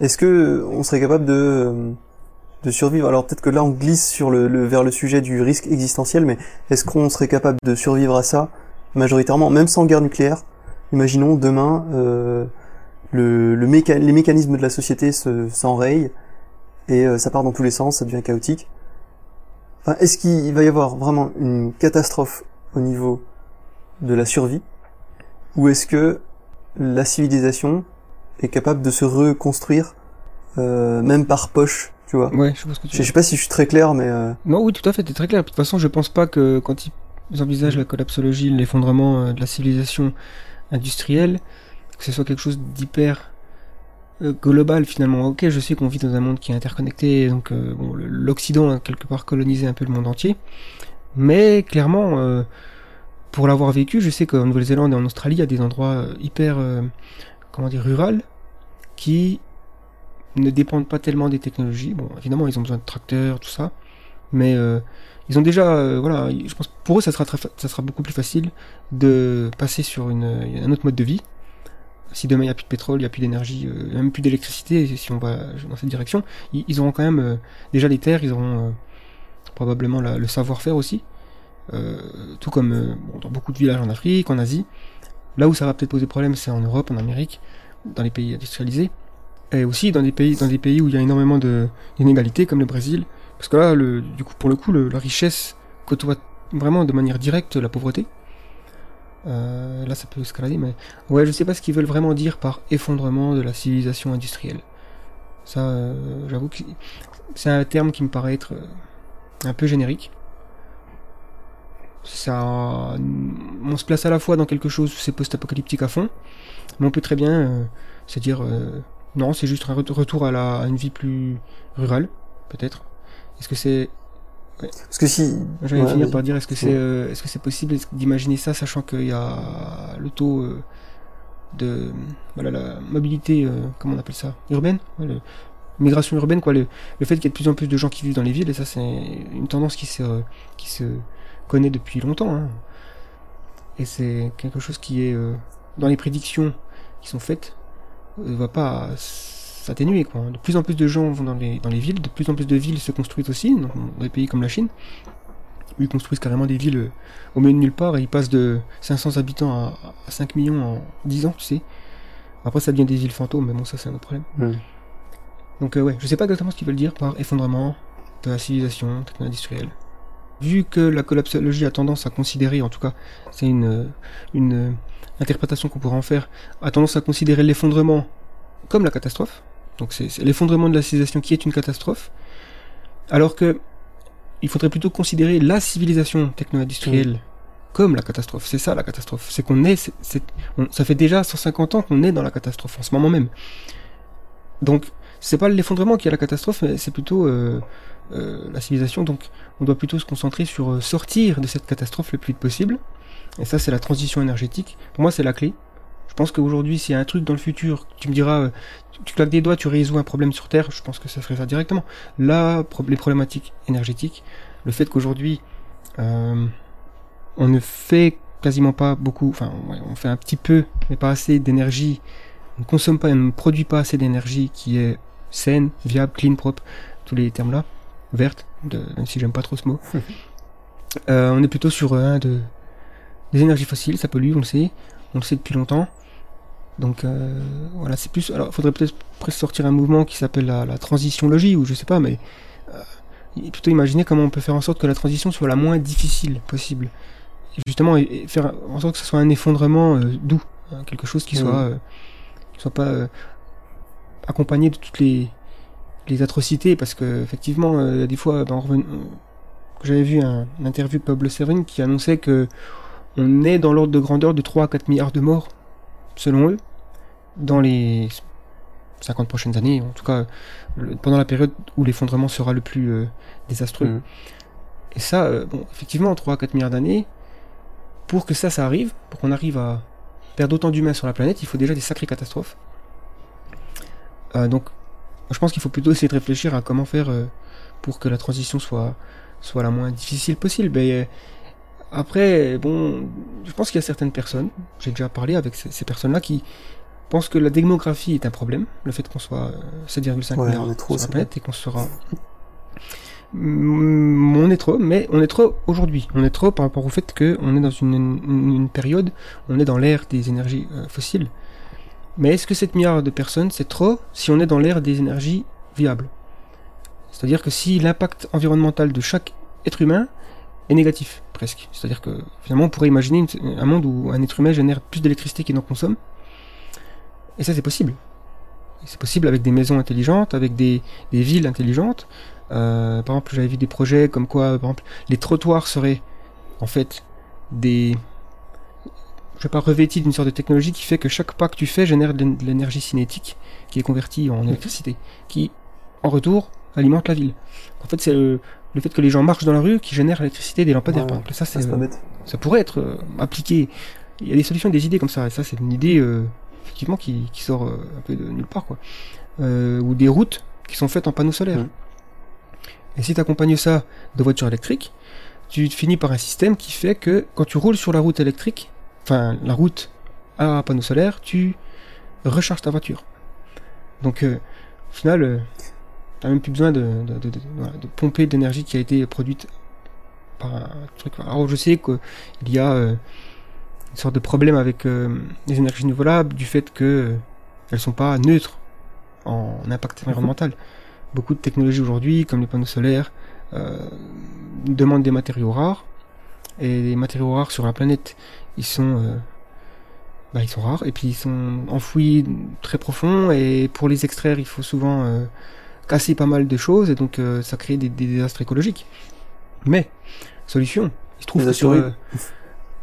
Est-ce que on serait capable de euh, de survivre? Alors peut-être que là on glisse sur le, le- vers le sujet du risque existentiel, mais est-ce qu'on serait capable de survivre à ça majoritairement, même sans guerre nucléaire? Imaginons demain euh, le, le les mécanismes de la société se s'enrayent et euh, ça part dans tous les sens, ça devient chaotique. Enfin, est-ce qu'il va y avoir vraiment une catastrophe au niveau de la survie, ou est-ce que la civilisation est capable de se reconstruire, euh, même par poche, tu vois.
Ouais, je pense que tu.
Je sais pas si je suis très clair, mais euh,
Non, oui, tout à fait, t'es très clair. De toute façon, je pense pas que quand ils envisagent la collapsologie, l'effondrement euh, de la civilisation industrielle, que ce soit quelque chose d'hyper euh, global finalement. Ok, je sais qu'on vit dans un monde qui est interconnecté, donc euh, bon, l'Occident a quelque part colonisé un peu le monde entier, mais clairement, euh, pour l'avoir vécu, je sais qu'en Nouvelle-Zélande et en Australie, il y a des endroits hyper, euh, comment dire, rural, qui ne dépendent pas tellement des technologies. Bon, évidemment, ils ont besoin de tracteurs, tout ça, mais euh, ils ont déjà, euh, voilà, je pense pour eux, ça sera, beaucoup plus facile de passer sur un autre mode de vie. Si demain il n'y a plus de pétrole, il n'y a plus d'énergie, euh, même plus d'électricité, si on va dans cette direction, ils, auront quand même déjà les terres, ils auront probablement le savoir-faire aussi. Tout comme dans beaucoup de villages en Afrique, en Asie. Là où ça va peut-être poser problème, c'est en Europe, en Amérique, dans les pays industrialisés, et aussi dans des pays, dans des pays où il y a énormément d'inégalités, comme le Brésil, parce que là, le, du coup, pour le coup, la richesse côtoie vraiment de manière directe la pauvreté. Euh, là, ça peut escalader, mais ouais, je sais pas ce qu'ils veulent vraiment dire par effondrement de la civilisation industrielle. Ça, euh, j'avoue que c'est un terme qui me paraît être euh, un peu générique. Ça, on se place à la fois dans quelque chose où c'est post-apocalyptique à fond, mais on peut très bien euh, se dire euh, non, c'est juste un ret- retour à, la, à une vie plus rurale, peut-être. Est-ce que c'est
parce que si,
J'allais
Ouais,
finir par dire est-ce que c'est euh, est-ce que c'est possible d'imaginer ça sachant qu'il y a le taux euh, de voilà la mobilité euh, comment on appelle ça urbaine ouais, le- migration urbaine quoi le, le fait qu'il y ait de plus en plus de gens qui vivent dans les villes et ça c'est une tendance qui se qui se connaît depuis longtemps hein. et c'est quelque chose qui est dans les prédictions qui sont faites ne va pas s'atténuer quoi de plus en plus de gens vont dans les dans les villes de plus en plus de villes se construisent aussi dans, des pays comme la Chine où ils construisent carrément des villes euh, au milieu de nulle part et ils passent de 500 habitants à, à 5 millions en 10 ans, tu sais. Après, ça devient des villes fantômes, mais bon, ça, c'est un autre problème.
Hmm.
Donc, euh, ouais, je sais pas exactement ce qu'ils veulent dire par effondrement de la civilisation techno-industrielle. Vu que la collapsologie a tendance à considérer, en tout cas, c'est une, une interprétation qu'on pourrait en faire, a tendance à considérer l'effondrement comme la catastrophe, Donc c'est l'effondrement de la civilisation qui est une catastrophe. Alors que il faudrait plutôt considérer la civilisation techno-industrielle comme la catastrophe. C'est ça la catastrophe. C'est qu'on est, ça fait déjà 150 ans qu'on est dans la catastrophe en ce moment même. Donc c'est pas l'effondrement qui est la catastrophe, mais c'est plutôt euh, la civilisation. Donc on doit plutôt se concentrer sur euh, sortir de cette catastrophe le plus vite possible. Et ça c'est la transition énergétique. Pour moi c'est la clé. Je pense qu'aujourd'hui, s'il y a un truc dans le futur, tu me diras, tu claques des doigts, tu résous un problème sur Terre, je pense que ça ferait ça directement. Là, les problématiques énergétiques, le fait qu'aujourd'hui, euh, on ne fait quasiment pas beaucoup, enfin, on fait un petit peu, mais pas assez d'énergie. On ne consomme pas, on ne produit pas assez d'énergie qui est saine, viable, clean, propre, tous les termes-là, verte, de, même si j'aime pas trop ce mot. euh, on est plutôt sur un de des énergies fossiles, ça pollue, on le sait, on le sait depuis longtemps. Donc euh, voilà, c'est plus. Alors, il faudrait peut-être sortir un mouvement qui s'appelle la, la, transition logique, ou je sais pas, mais euh, plutôt imaginer comment on peut faire en sorte que la transition soit la moins difficile possible. Et justement, et, faire en sorte que ce soit un effondrement euh, doux, hein, quelque chose qui soit, euh, qui soit pas euh, accompagné de toutes les, les atrocités, parce que effectivement, euh, des fois, ben, j'avais vu un, une interview de Pablo Servigne qui annonçait que on est dans l'ordre de grandeur de 3 à 4 milliards de morts selon eux, dans les 50 prochaines années, en tout cas le, pendant la période où l'effondrement sera le plus euh, désastreux. Mmh. Et ça, euh, bon, effectivement, en 3 à 4 milliards d'années, pour que ça, ça arrive, pour qu'on arrive à perdre autant d'humains sur la planète, il faut déjà des sacrées catastrophes. Euh, donc, je pense qu'il faut plutôt essayer de réfléchir à comment faire euh, pour que la transition soit, soit la moins difficile possible. Mais, après, bon, je pense qu'il y a certaines personnes, j'ai déjà parlé avec ces, personnes-là, qui pensent que la démographie est un problème, le fait qu'on soit 7,5
Ouais,
milliards sur la planète et qu'on sera... On est trop, mais on est trop aujourd'hui. On est trop par rapport au fait qu'on est dans une, une, une période, on est dans l'ère des énergies euh, fossiles. Mais est-ce que 7 milliards de personnes, c'est trop si on est dans l'ère des énergies viables? C'est-à-dire que si l'impact environnemental de chaque être humain est négatif, presque. C'est-à-dire que finalement, on pourrait imaginer un monde où un être humain génère plus d'électricité qu'il n'en consomme. Et ça, c'est possible. C'est possible avec des maisons intelligentes, avec des, villes intelligentes. Euh, par exemple, j'avais vu des projets comme quoi, les trottoirs seraient en fait des, je sais pas, revêtis d'une sorte de technologie qui fait que chaque pas que tu fais génère de l'é- de l'énergie cinétique qui est convertie en électricité, qui en retour alimente la ville. En fait, c'est le, le fait que les gens marchent dans la rue qui génère l'électricité des lampadaires.
Ouais,
par exemple. Et ça, c'est
pas bête.
ça pourrait être euh, appliqué. Il y a des solutions, des idées comme ça, et ça c'est une idée euh, effectivement qui, qui sort euh, un peu de nulle part quoi. Euh, ou des routes qui sont faites en panneaux solaires.
Mhm.
Et si tu accompagnes ça de voitures électriques, tu finis par un système qui fait que quand tu roules sur la route électrique, enfin la route à panneaux solaires, tu recharges ta voiture. Donc euh, au final, euh, t'as même plus besoin de, de, de, de- voilà, de pomper de l'énergie qui a été produite par un truc. Alors je sais qu'il y a euh, une sorte de problème avec euh, les énergies renouvelables du fait que elles sont pas neutres en impact environnemental. Beaucoup de technologies aujourd'hui, comme les panneaux solaires, demandent des matériaux rares. Et les matériaux rares sur la planète, ils sont, euh, bah, ils sont rares et puis ils sont enfouis très profond. Et pour les extraire, il faut souvent euh, casser pas mal de choses et donc euh, ça crée des, des désastres écologiques. Mais solution, il se trouve que sur,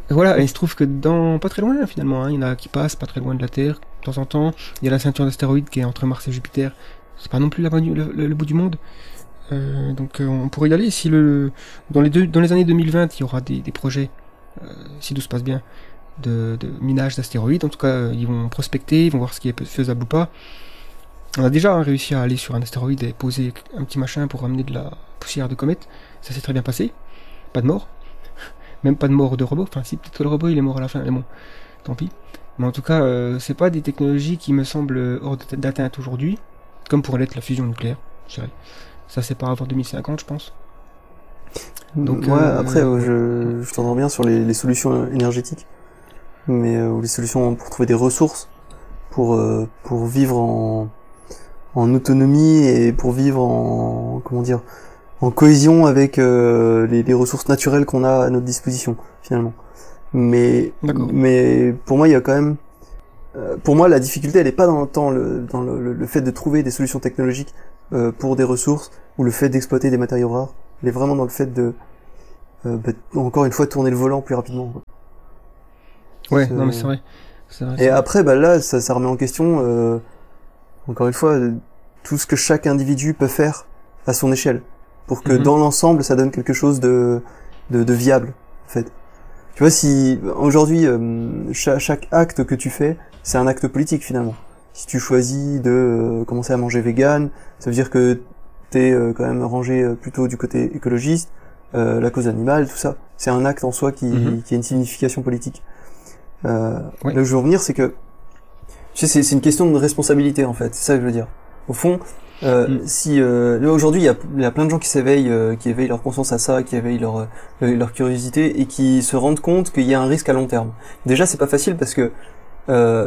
voilà, et il se trouve que dans pas très loin finalement, hein, il y en a qui passent pas très loin de la Terre de temps en temps. Il y a la ceinture d'astéroïdes qui est entre Mars et Jupiter. C'est pas non plus la le, le- le bout du monde. Euh, donc euh, on pourrait y aller si le dans les deux dans les années 2020 il y aura des, des projets si tout se passe bien de, minage d'astéroïdes. En tout cas, euh, ils vont prospecter, ils vont voir ce qui est faisable ou pas. On a déjà hein, réussi à aller sur un astéroïde et poser un petit machin pour ramener de la poussière de comète. Ça s'est très bien passé. Pas de mort. Même pas de mort de robot. Enfin, si, peut-être que le robot il est mort à la fin, mais bon, tant pis. Mais en tout cas, euh, c'est pas des technologies qui me semblent hors d'atteinte aujourd'hui, comme pourrait l'être la fusion nucléaire, je. Ça, c'est pas avant 2050, je pense. Donc,
ouais,
euh,
après, euh, je, je t'entends bien sur les, les solutions énergétiques, mais euh, ou les solutions pour trouver des ressources pour euh, pour vivre en en autonomie et pour vivre en comment dire en cohésion avec euh, les, les ressources naturelles qu'on a à notre disposition finalement. Mais mais pour moi, il y a quand même pour moi, la difficulté, elle n'est pas dans, temps le, dans le, le, fait de trouver des solutions technologiques euh, pour des ressources ou le fait d'exploiter des matériaux rares. Elle est vraiment dans le fait de, euh, bah, encore une fois, tourner le volant plus rapidement. Quoi.
Ouais, non mais c'est vrai.
vrai. Et après, bah là, ça, ça remet en question, euh, encore une fois, tout ce que chaque individu peut faire à son échelle, pour que mhm. dans l'ensemble, ça donne quelque chose de, de, de viable, en fait. Tu vois, si aujourd'hui, euh, chaque, chaque, acte que tu fais, c'est un acte politique finalement. Si tu choisis de euh, commencer à manger vegan, ça veut dire que t'es euh, quand même rangé euh, plutôt du côté écologiste, la cause animale, tout ça. C'est un acte en soi qui, mhm. qui a une signification politique. Là où je veux revenir, c'est que tu sais, c'est une question de responsabilité en fait. C'est ça que je veux dire. Au fond, euh, mm. Si euh, aujourd'hui il y a, y a, plein de gens qui s'éveillent, euh, qui éveillent leur conscience à ça, qui éveillent leur leur curiosité et qui se rendent compte qu'il y a un risque à long terme. Déjà c'est pas facile parce que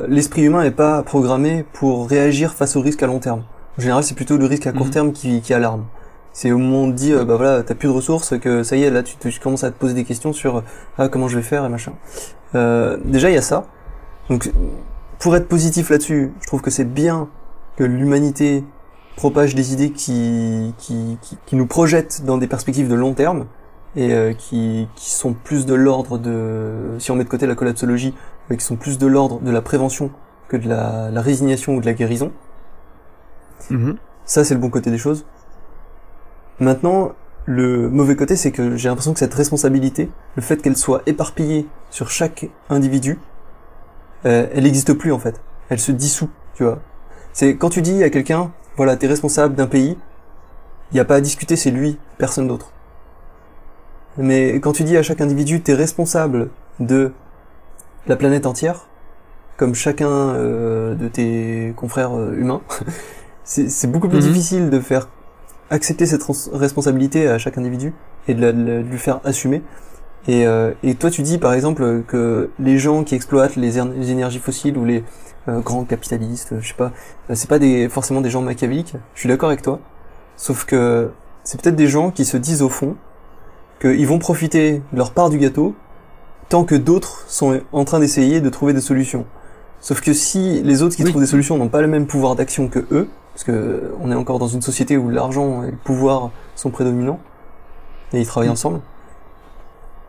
l'esprit humain n'est pas programmé pour réagir face au risque à long terme. En général c'est plutôt le risque à court mm. terme qui, qui alarme. C'est au moment où on te dit bah voilà t'as plus de ressources que ça y est là tu, tu, commences à te poser des questions sur ah comment je vais faire et machin. déjà il y a ça. Donc pour être positif là-dessus, je trouve que c'est bien que l'humanité propage des idées qui, qui, qui, nous projettent dans des perspectives de long terme et euh, qui, qui sont plus de l'ordre de, si on met de côté la collapsologie, euh, qui sont plus de l'ordre de la prévention que de la, la résignation ou de la guérison. Mm-hmm. Ça, c'est le bon côté des choses. Maintenant, le mauvais côté, c'est que j'ai l'impression que cette responsabilité, le fait qu'elle soit éparpillée sur chaque individu, euh, elle n'existe plus en fait. Elle se dissout, tu vois. C'est quand tu dis à quelqu'un, voilà, t'es responsable d'un pays, il n'y a pas à discuter, c'est lui, personne d'autre. Mais quand tu dis à chaque individu, t'es responsable de la planète entière, comme chacun euh, de tes confrères euh, humains, c'est beaucoup plus mhm. difficile de faire accepter cette responsabilité à chaque individu et de, lui faire assumer. Et, euh, et, toi, tu dis par exemple que les gens qui exploitent les énergies fossiles ou les, euh, grands capitalistes, je sais pas, euh, c'est pas des, forcément des gens machiavéliques, je suis d'accord avec toi, sauf que c'est peut-être des gens qui se disent au fond qu'ils vont profiter de leur part du gâteau tant que d'autres sont en train d'essayer de trouver des solutions. Sauf que si les autres qui trouvent des solutions n'ont pas le même pouvoir d'action que eux, parce que on est encore dans une société où l'argent et le pouvoir sont prédominants, et ils travaillent ensemble,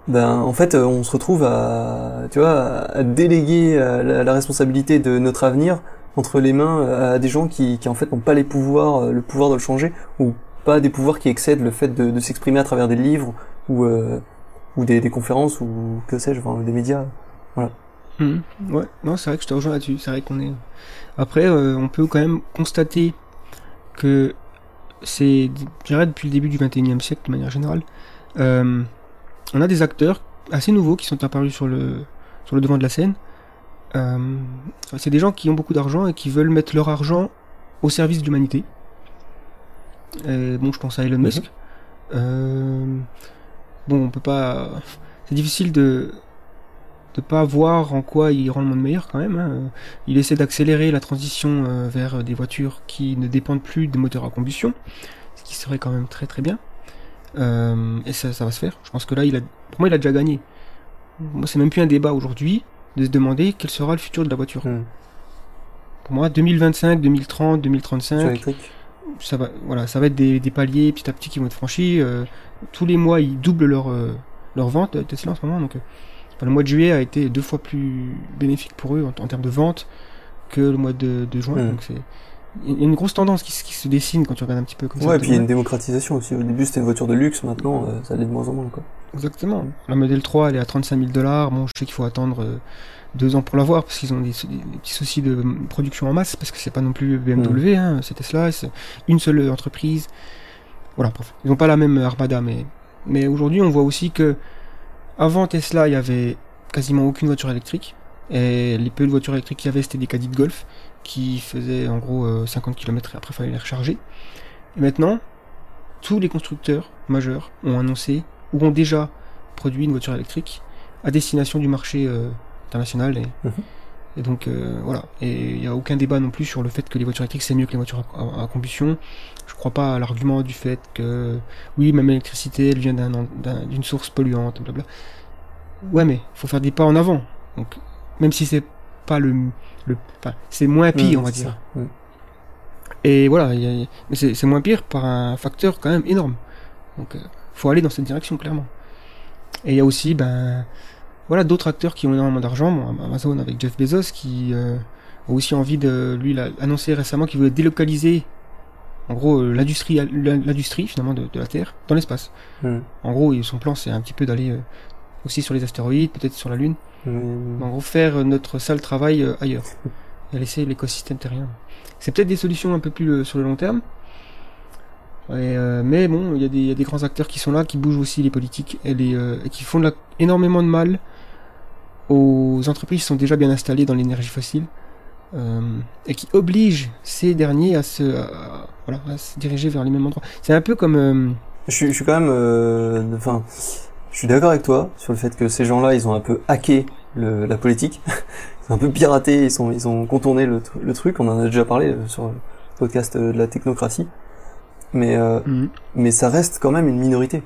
ben en fait euh, on se retrouve à tu vois à déléguer euh, la, responsabilité de notre avenir entre les mains euh, à des gens qui, qui en fait n'ont pas les pouvoirs le pouvoir de le changer ou pas des pouvoirs qui excèdent le fait de, de s'exprimer à travers des livres ou ou des, des, conférences ou que sais-je enfin des médias. Voilà
mmh. ouais non c'est vrai que je te rejoins là-dessus c'est vrai qu'on est après on peut quand même constater que c'est je dirais depuis le début du 21e siècle de manière générale euh, on a des acteurs assez nouveaux qui sont apparus sur le, sur le devant de la scène. Euh, c'est des gens qui ont beaucoup d'argent et qui veulent mettre leur argent au service de l'humanité. bon, je pense à Elon Musk. Mhm. Euh, bon, on peut pas. C'est difficile de de pas voir en quoi il rend le monde meilleur quand même. Hein. Il essaie d'accélérer la transition euh, vers des voitures qui ne dépendent plus des moteurs à combustion, ce qui serait quand même très très bien. Euh, et ça, ça, va se faire. Je pense que là, il a, pour moi, il a déjà gagné. Moi, c'est même plus un débat aujourd'hui de se demander quel sera le futur de la voiture. Hmm. Pour moi, 2025, 2030, 2035, ça va, voilà, ça va être des, des, paliers petit à petit qui vont être franchis. Euh, tous les mois, ils doublent leur, leur vente Tesla en ce moment. Donc, le mois de juillet a été deux fois plus bénéfique pour eux en, termes de vente que le mois de, de juin. Donc, c'est il y a une grosse tendance qui, se dessine quand tu regardes un petit peu comme
ça.
Ouais,
et puis il y a une démocratisation aussi. Au début, c'était une voiture de luxe, maintenant, euh, ça l'est de moins en moins, quoi.
Exactement. La modèle 3, elle est à 35 000 dollars. Bon, je sais qu'il faut attendre euh, deux ans pour l'avoir parce qu'ils ont des, petits soucis de production en masse parce que c'est pas non plus BMW, mm. hein, c'est Tesla, c'est une seule entreprise. Voilà, bref. Ils ont pas la même armada, mais, mais aujourd'hui, on voit aussi que avant Tesla, il y avait quasiment aucune voiture électrique. Et les peu de voitures électriques qu'il y avait, c'était des caddies de golf qui faisaient en gros 50 euh, km et après il fallait les recharger. Et maintenant, tous les constructeurs majeurs ont annoncé ou ont déjà produit une voiture électrique à destination du marché euh, international. Mhm. Et donc euh, voilà. Et il n'y a aucun débat non plus sur le fait que les voitures électriques c'est mieux que les voitures à, combustion. Je crois pas à l'argument du fait que oui, même l'électricité elle vient d'une source polluante, blabla. Ouais, mais faut faire des pas en avant. Donc même si c'est pas le, le enfin, c'est moins pire, on va dire.
ça. Mm.
Et voilà, c'est moins pire par un facteur quand même énorme. Donc, euh, faut aller dans cette direction clairement. Et il y a aussi, ben, voilà, d'autres acteurs qui ont énormément d'argent. Bon, Amazon avec Jeff Bezos qui euh, a aussi envie de, lui, il a annoncé récemment qu'il voulait délocaliser, en gros, euh, l'industrie, l'industrie finalement de, de la Terre dans l'espace.
Mm.
En gros, son plan, c'est un petit peu d'aller euh, aussi sur les astéroïdes, peut-être sur la Lune.
Mais
en gros, faire euh, notre sale travail euh, ailleurs. Et laisser l'écosystème terrien. C'est peut-être des solutions un peu plus euh, sur le long terme. Et, euh, mais bon, il y, a des- il y a des grands acteurs qui sont là, qui bougent aussi les politiques et, les, euh, et qui font de la- énormément de mal aux entreprises qui sont déjà bien installées dans l'énergie fossile euh, et qui obligent ces derniers à se, à- voilà, à se diriger vers les mêmes endroits. C'est un peu comme... euh,
Je suis, je suis quand même, euh, enfin, je suis d'accord avec toi sur le fait que ces gens-là, ils ont un peu hacké le, la politique, ils ont un peu piraté, ils sont, ils ont contourné le, tr- le truc. On en a déjà parlé sur le podcast de la technocratie, mais euh,
mhm.
mais ça reste quand même une minorité.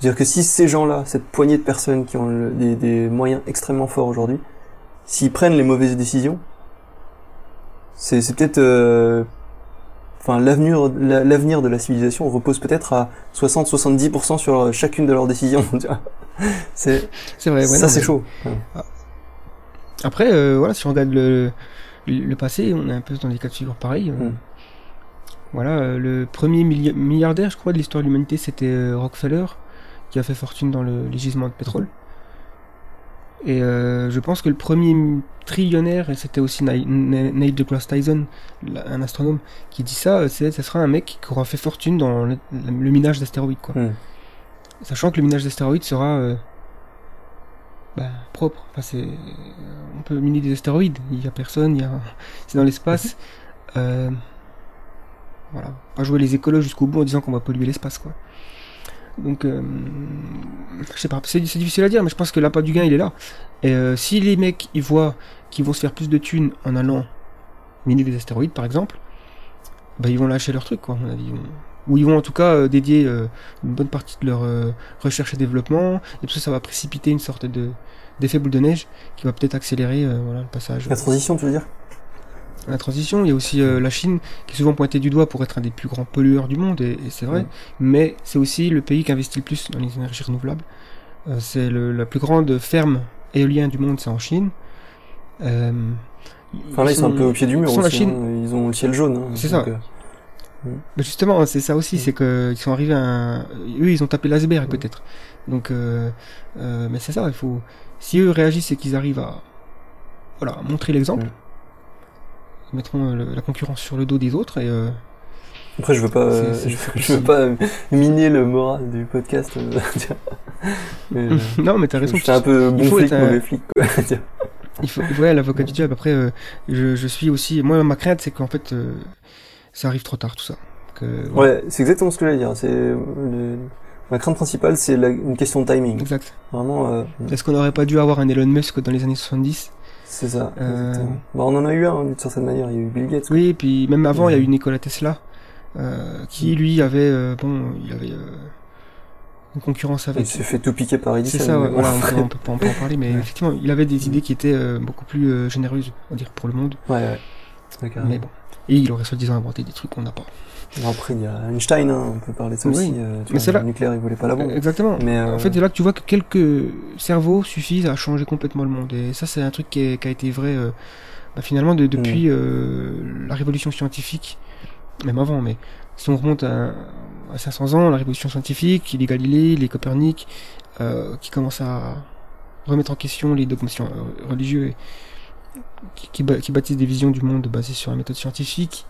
C'est-à-dire que si ces gens-là, cette poignée de personnes qui ont le- des, des moyens extrêmement forts aujourd'hui, s'ils prennent les mauvaises décisions, c'est peut-être, euh, enfin l'avenir, la- l'avenir de la civilisation repose peut-être à 60-70% sur chacune de leurs décisions. c'est
c'est vrai. ouais,
ça, c'est chaud.
Après, euh, voilà, si on regarde le, le passé, on est un peu dans des cas de figure pareils. euh.
Mm.
Voilà, le premier milli- milliardaire, je crois, de l'histoire de l'humanité, c'était Rockefeller, qui a fait fortune dans le, les gisements de pétrole. Et euh, je pense que le premier trillionnaire, et c'était aussi Neil deGrasse Tyson, un astronome, qui dit ça, euh, c'est, ça sera un mec qui aura fait fortune dans le, le minage d'astéroïdes, quoi.
Mm.
Sachant que le minage d'astéroïdes sera euh, bah, propre. Enfin, c'est, on peut miner des astéroïdes. Il y a personne. Il y a, c'est dans l'espace. Euh, voilà. Pas jouer les écolos jusqu'au bout en disant qu'on va polluer l'espace, quoi. Donc, euh, je sais pas. C'est, difficile à dire, mais je pense que l'appât du gain, il est là. Et euh, si les mecs, ils voient qu'ils vont se faire plus de thunes en allant miner des astéroïdes, par exemple, bah, ils vont lâcher leur truc, quoi. Mon avis. Ou ils vont en tout cas euh, dédier une bonne partie de leur recherche et développement, et tout ça, ça va précipiter une sorte de d'effet boule de neige qui va peut-être accélérer voilà, le passage.
La transition, tu veux dire?
La transition, il y a aussi euh, la Chine qui est souvent pointée du doigt pour être un des plus grands pollueurs du monde, et, et c'est vrai,
Mm.
mais c'est aussi le pays qui investit le plus dans les énergies renouvelables. Euh, c'est la plus grande ferme éolienne du monde, c'est en Chine. Euh,
Enfin là, ils sont un peu au pied du mur
ils sont la
aussi.
Chine.
hein. Ils ont le ciel jaune. hein.
C'est ça.
euh,
Mais justement, c'est ça aussi,
Mm.
c'est que ils sont arrivés à un... eux, ils ont tapé l'iceberg peut-être. Donc, mais c'est ça, il faut. Si eux réagissent et qu'ils arrivent à, voilà, à montrer l'exemple,
Mm.
Mettront euh, le- la concurrence sur le dos des autres et. euh,
Après, je veux pas, euh, je, je veux pas miner le moral du podcast. mais,
non, mais t'as raison.
J'étais un peu bon flic,
un-
mauvais flic. Quoi.
Il faut, ouais, l'avocat du diable. Après, je, je suis aussi. Moi, ma crainte, c'est qu'en fait, ça arrive trop tard tout ça. Voilà.
ouais, c'est exactement ce que j'allais dire. C'est le- ma crainte principale, c'est une question de timing.
Exact.
Vraiment, euh,
Est-ce qu'on n'aurait pas dû avoir un Elon Musk dans les années 70
c'est ça.
Euh.
Bah, on en a eu un d'une certaine manière. Il y a eu Bill Gates. quoi.
Oui, et puis même avant, il y a eu Nikola Tesla, euh, qui lui avait, euh, bon, il avait une concurrence
Il
avec.
s'est fait tout piquer par Edison.
C'est ça, ouais,
bon.
voilà, on peut, on peut pas en parler, mais
Ouais.
effectivement, il avait des idées qui étaient beaucoup plus généreuses, on va dire, pour le monde.
Ouais, ouais.
Mais bon. Et il aurait soi-disant inventé des trucs qu'on n'a pas.
Bon, Après, il y a Einstein, hein, on peut parler de ça
Oui.
aussi. euh, tu
Mais
vois,
c'est là-
Le nucléaire, il voulait pas la bombe.
Exactement.
Mais euh,
En fait, c'est là que tu vois que quelques cerveaux suffisent à changer complètement le monde. Et ça, c'est un truc qui, est- qui a été vrai euh, bah, finalement de- depuis
Mm.
euh, la révolution scientifique, même avant. Mais si on remonte à, à 500 ans, la révolution scientifique, les Galilée, les Copernic, euh, qui commencent à remettre en question les dogmes religieux et qui, qui, qui bâtissent des visions du monde basées sur la méthode scientifique,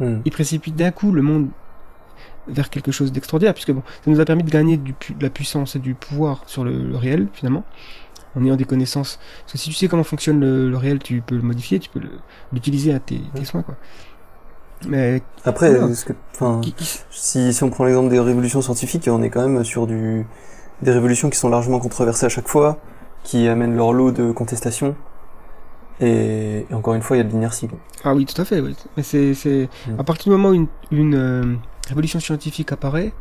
hmm.
il précipite d'un coup le monde vers quelque chose d'extraordinaire, puisque bon, ça nous a permis de gagner du pu- de la puissance et du pouvoir sur le, le réel, finalement, en ayant des connaissances. Parce que si tu sais comment fonctionne le, le réel, tu peux le modifier, tu peux l'utiliser à tes, tes
Ouais.
soins, quoi. Mais
Après,
Voilà.
est-ce que, si, si on prend l'exemple des révolutions scientifiques, on est quand même sur du, des révolutions qui sont largement controversées à chaque fois, qui amènent leur lot de contestations. Et, et encore une fois, il y a de l'inertie.
ah oui, tout à fait. Oui. Mais c'est, c'est
Mm.
à partir du moment où une, une euh, révolution scientifique apparaît,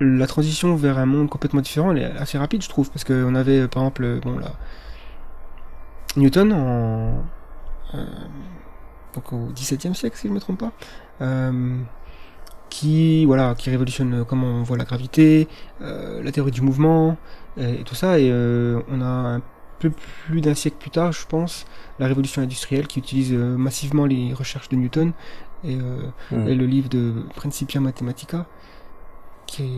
la transition vers un monde complètement différent elle est assez rapide, je trouve, parce qu'on avait, par exemple, euh, bon là, Newton, en, euh, donc au XVIIe siècle, si je ne me trompe pas, euh, qui voilà, qui révolutionne comment on voit la gravité, euh, la théorie du mouvement et, tout ça. Et on a un peu plus d'un siècle plus tard, je pense, la révolution industrielle qui utilise massivement les recherches de Newton et, mmh. et le livre de Principia Mathematica qui,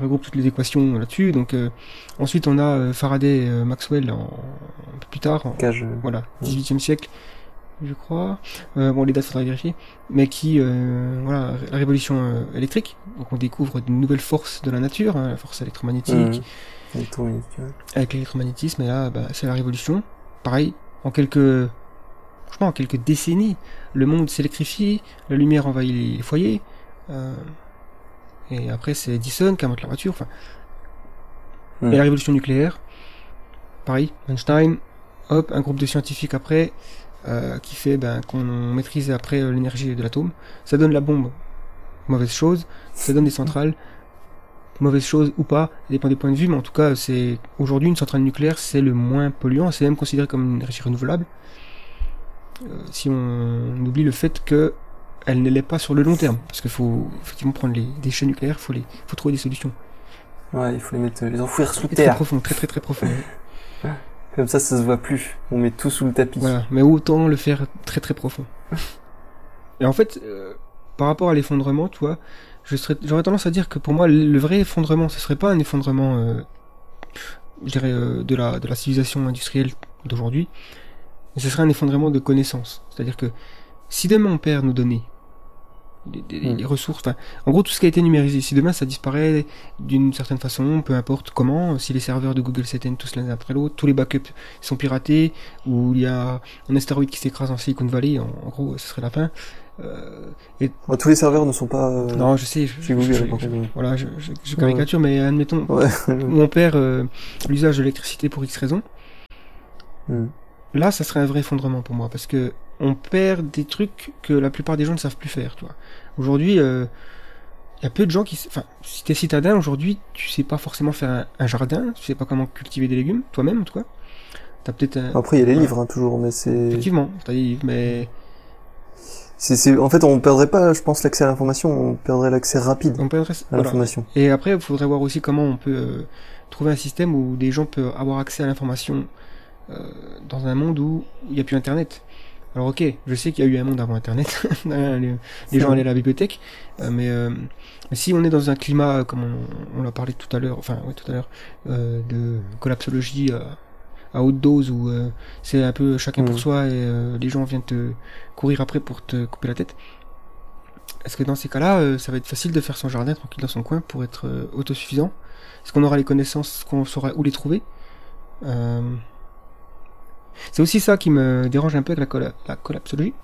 regroupe toutes les équations là-dessus. Donc euh, ensuite on a euh, Faraday, euh, Maxwell en, un peu plus tard, en,
Cage,
voilà, 18e siècle, je crois. bon, les dates faudra vérifier, mais qui, voilà, la révolution électrique. Donc on découvre de nouvelles forces de la nature, hein, la force électromagnétique.
Mmh.
Avec l'électromagnétisme, et là, bah, c'est la révolution. Pareil, en quelques, franchement, en quelques décennies, le monde s'électrifie, la lumière envahit les foyers. Euh, et après, c'est Edison qui invente la voiture. Enfin. Et la révolution nucléaire, pareil, Einstein, hop, un groupe de scientifiques après, euh, qui fait ben, qu'on maîtrise après euh, l'énergie de l'atome. Ça donne la bombe, mauvaise chose. Ça donne des centrales, mauvaise chose ou pas, ça dépend des points de vue, mais en tout cas, c'est aujourd'hui une centrale nucléaire, c'est le moins polluant, c'est même considéré comme une énergie renouvelable. Euh, si on oublie le fait que elle ne l'est pas sur le long terme. Parce qu'il faut effectivement prendre les déchets nucléaires, il faut, les, faut trouver des solutions.
Ouais, il faut les mettre, les enfouir sous
terre.
Très
profond, très très très profond.
Comme ça, ça se voit plus. On met tout sous le tapis.
Voilà, mais autant le faire très très profond. Et en fait, euh, par rapport à l'effondrement, tu vois, j'aurais tendance à dire que pour moi, le vrai effondrement, ce serait pas un effondrement, euh, je dirais, euh, de, la, de la civilisation industrielle d'aujourd'hui, mais ce serait un effondrement de connaissances. C'est-à-dire que si demain on perd nos données, les, hmm. ressources, enfin, en gros tout ce qui a été numérisé, si demain ça disparaît d'une certaine façon, peu importe comment, si les serveurs de Google s'éteignent tous l'un après l'autre, tous les backups sont piratés, ou il y a un astéroïde qui s'écrase en Silicon Valley, en, gros ce serait la fin.
Euh, tous les serveurs ne sont pas. Euh,
non, je sais. Je, Google, voilà, je, caricature, mais admettons, ouais. on perd euh, l'usage de l'électricité pour X raisons. Hmm. Là, ça serait un vrai effondrement pour moi, parce que on perd des trucs que la plupart des gens ne savent plus faire, tu vois. Aujourd'hui, il euh, y a peu de gens qui... Enfin, si t'es citadin, aujourd'hui, tu sais pas forcément faire un, jardin, tu sais pas comment cultiver des légumes, toi-même, en tout cas.
T'as peut-être un... Après, il y a les livres, hein, toujours, mais c'est...
Effectivement, t'as des livres, mais...
C'est, En fait, on perdrait pas, je pense, l'accès à l'information, on perdrait l'accès rapide
on perdrait... à l'information. Et après, il faudrait voir aussi comment on peut euh, trouver un système où des gens peuvent avoir accès à l'information euh, dans un monde où il n'y a plus Internet. Alors ok, je sais qu'il y a eu un monde avant Internet, les, gens allaient à la bibliothèque, euh, mais, euh, si on est dans un climat, comme on, l'a parlé tout à l'heure, enfin oui tout à l'heure, euh, de collapsologie à haute dose où c'est un peu chacun pour mm. soi et les gens viennent te courir après pour te couper la tête. Est-ce que dans ces cas-là, ça va être facile de faire son jardin tranquille dans son coin pour être autosuffisant? Est-ce qu'on aura les connaissances, qu'on saura où les trouver? C'est aussi ça qui me dérange un peu avec la, la collapsologie.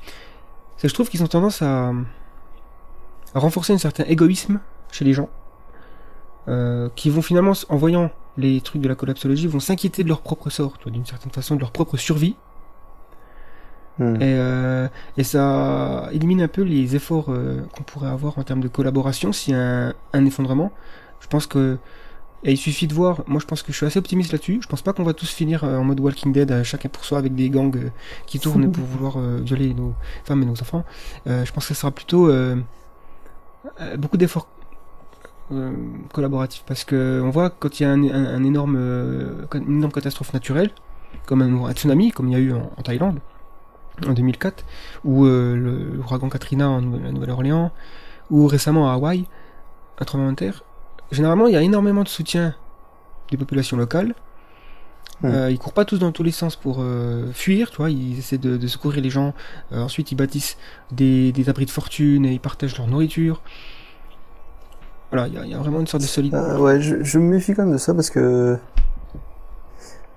C'est que je trouve qu'ils ont tendance à, renforcer un certain égoïsme chez les gens. Euh, qui vont finalement, en voyant les trucs de la collapsologie, vont s'inquiéter de leur propre sort, d'une certaine façon, de leur propre survie. Hmm. Et, euh, et, ça élimine un peu les efforts euh, qu'on pourrait avoir en termes de collaboration s'il y a un effondrement. Je pense que et il suffit de voir, moi je pense que je suis assez optimiste là-dessus, je pense pas qu'on va tous finir euh, en mode Walking Dead, euh, chacun pour soi, avec des gangs euh, qui tournent pour vouloir violer nos femmes et nos enfants. je pense que ça sera plutôt beaucoup d'efforts collaboratifs, parce que on voit quand il y a un, énorme, une énorme catastrophe naturelle, comme un, tsunami, comme il y a eu en, Thaïlande, en 2004, ou l'ouragan Katrina en Nouvelle-Orléans, ou récemment à Hawaï, un tremblement de terre, généralement, il y a énormément de soutien des populations locales. Euh, ils courent pas tous dans tous les sens pour euh, fuir, tu vois, ils essaient de, secourir les gens. Euh, ensuite, ils bâtissent des, abris de fortune et ils partagent leur nourriture. Voilà, il y, a vraiment une sorte de solidarité.
Ah, ouais, je, me méfie quand même de ça parce que.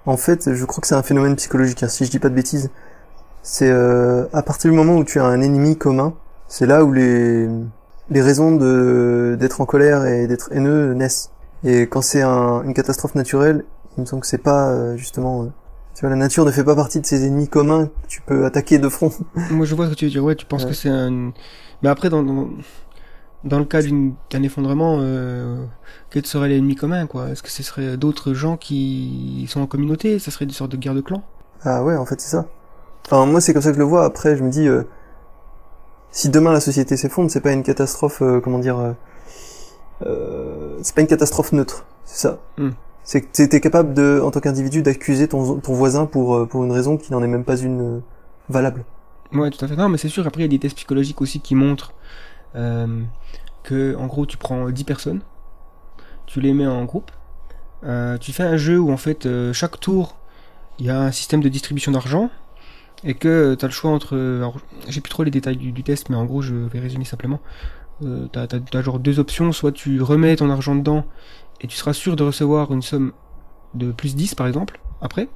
En fait, je crois que c'est un phénomène psychologique, hein, si je dis pas de bêtises. C'est à partir du moment où tu as un ennemi commun, c'est là où les les raisons d'être en colère et d'être haineux naissent. Et quand c'est un, une catastrophe naturelle, il me semble que c'est pas euh, justement. Euh, tu vois, la nature ne fait pas partie de ses ennemis communs que tu peux attaquer de front.
Moi, je vois ce que tu veux dire. Ouais, tu penses que c'est un. Mais après, dans, dans, dans le cas d'un effondrement, euh, quel serait l'ennemi commun, quoi? Est-ce que ce serait d'autres gens qui sont en communauté? Ça serait une sorte de guerre de clans?
Ah ouais, en fait, c'est ça. Enfin, moi, c'est comme ça que je le vois. Après, je me dis, euh, si demain la société s'effondre, c'est pas une catastrophe, euh, comment dire, euh, c'est pas une catastrophe neutre, c'est ça.
Hmm.
C'est que t'es capable de, en tant qu'individu, d'accuser ton, ton voisin pour pour une raison qui n'en est même pas une valable.
Ouais, tout à fait. Non, mais c'est sûr, après, il y a des tests psychologiques aussi qui montrent en gros, tu prends 10 personnes, tu les mets en groupe, euh, tu fais un jeu où, en fait, euh, chaque tour, il y a un système de distribution d'argent, et que tu as le choix entre... Alors, j'ai plus trop les détails du, test, mais en gros, je vais résumer simplement. Euh, t'as genre deux options, soit tu remets ton argent dedans, et tu seras sûr de recevoir une somme de plus 10, par exemple, après.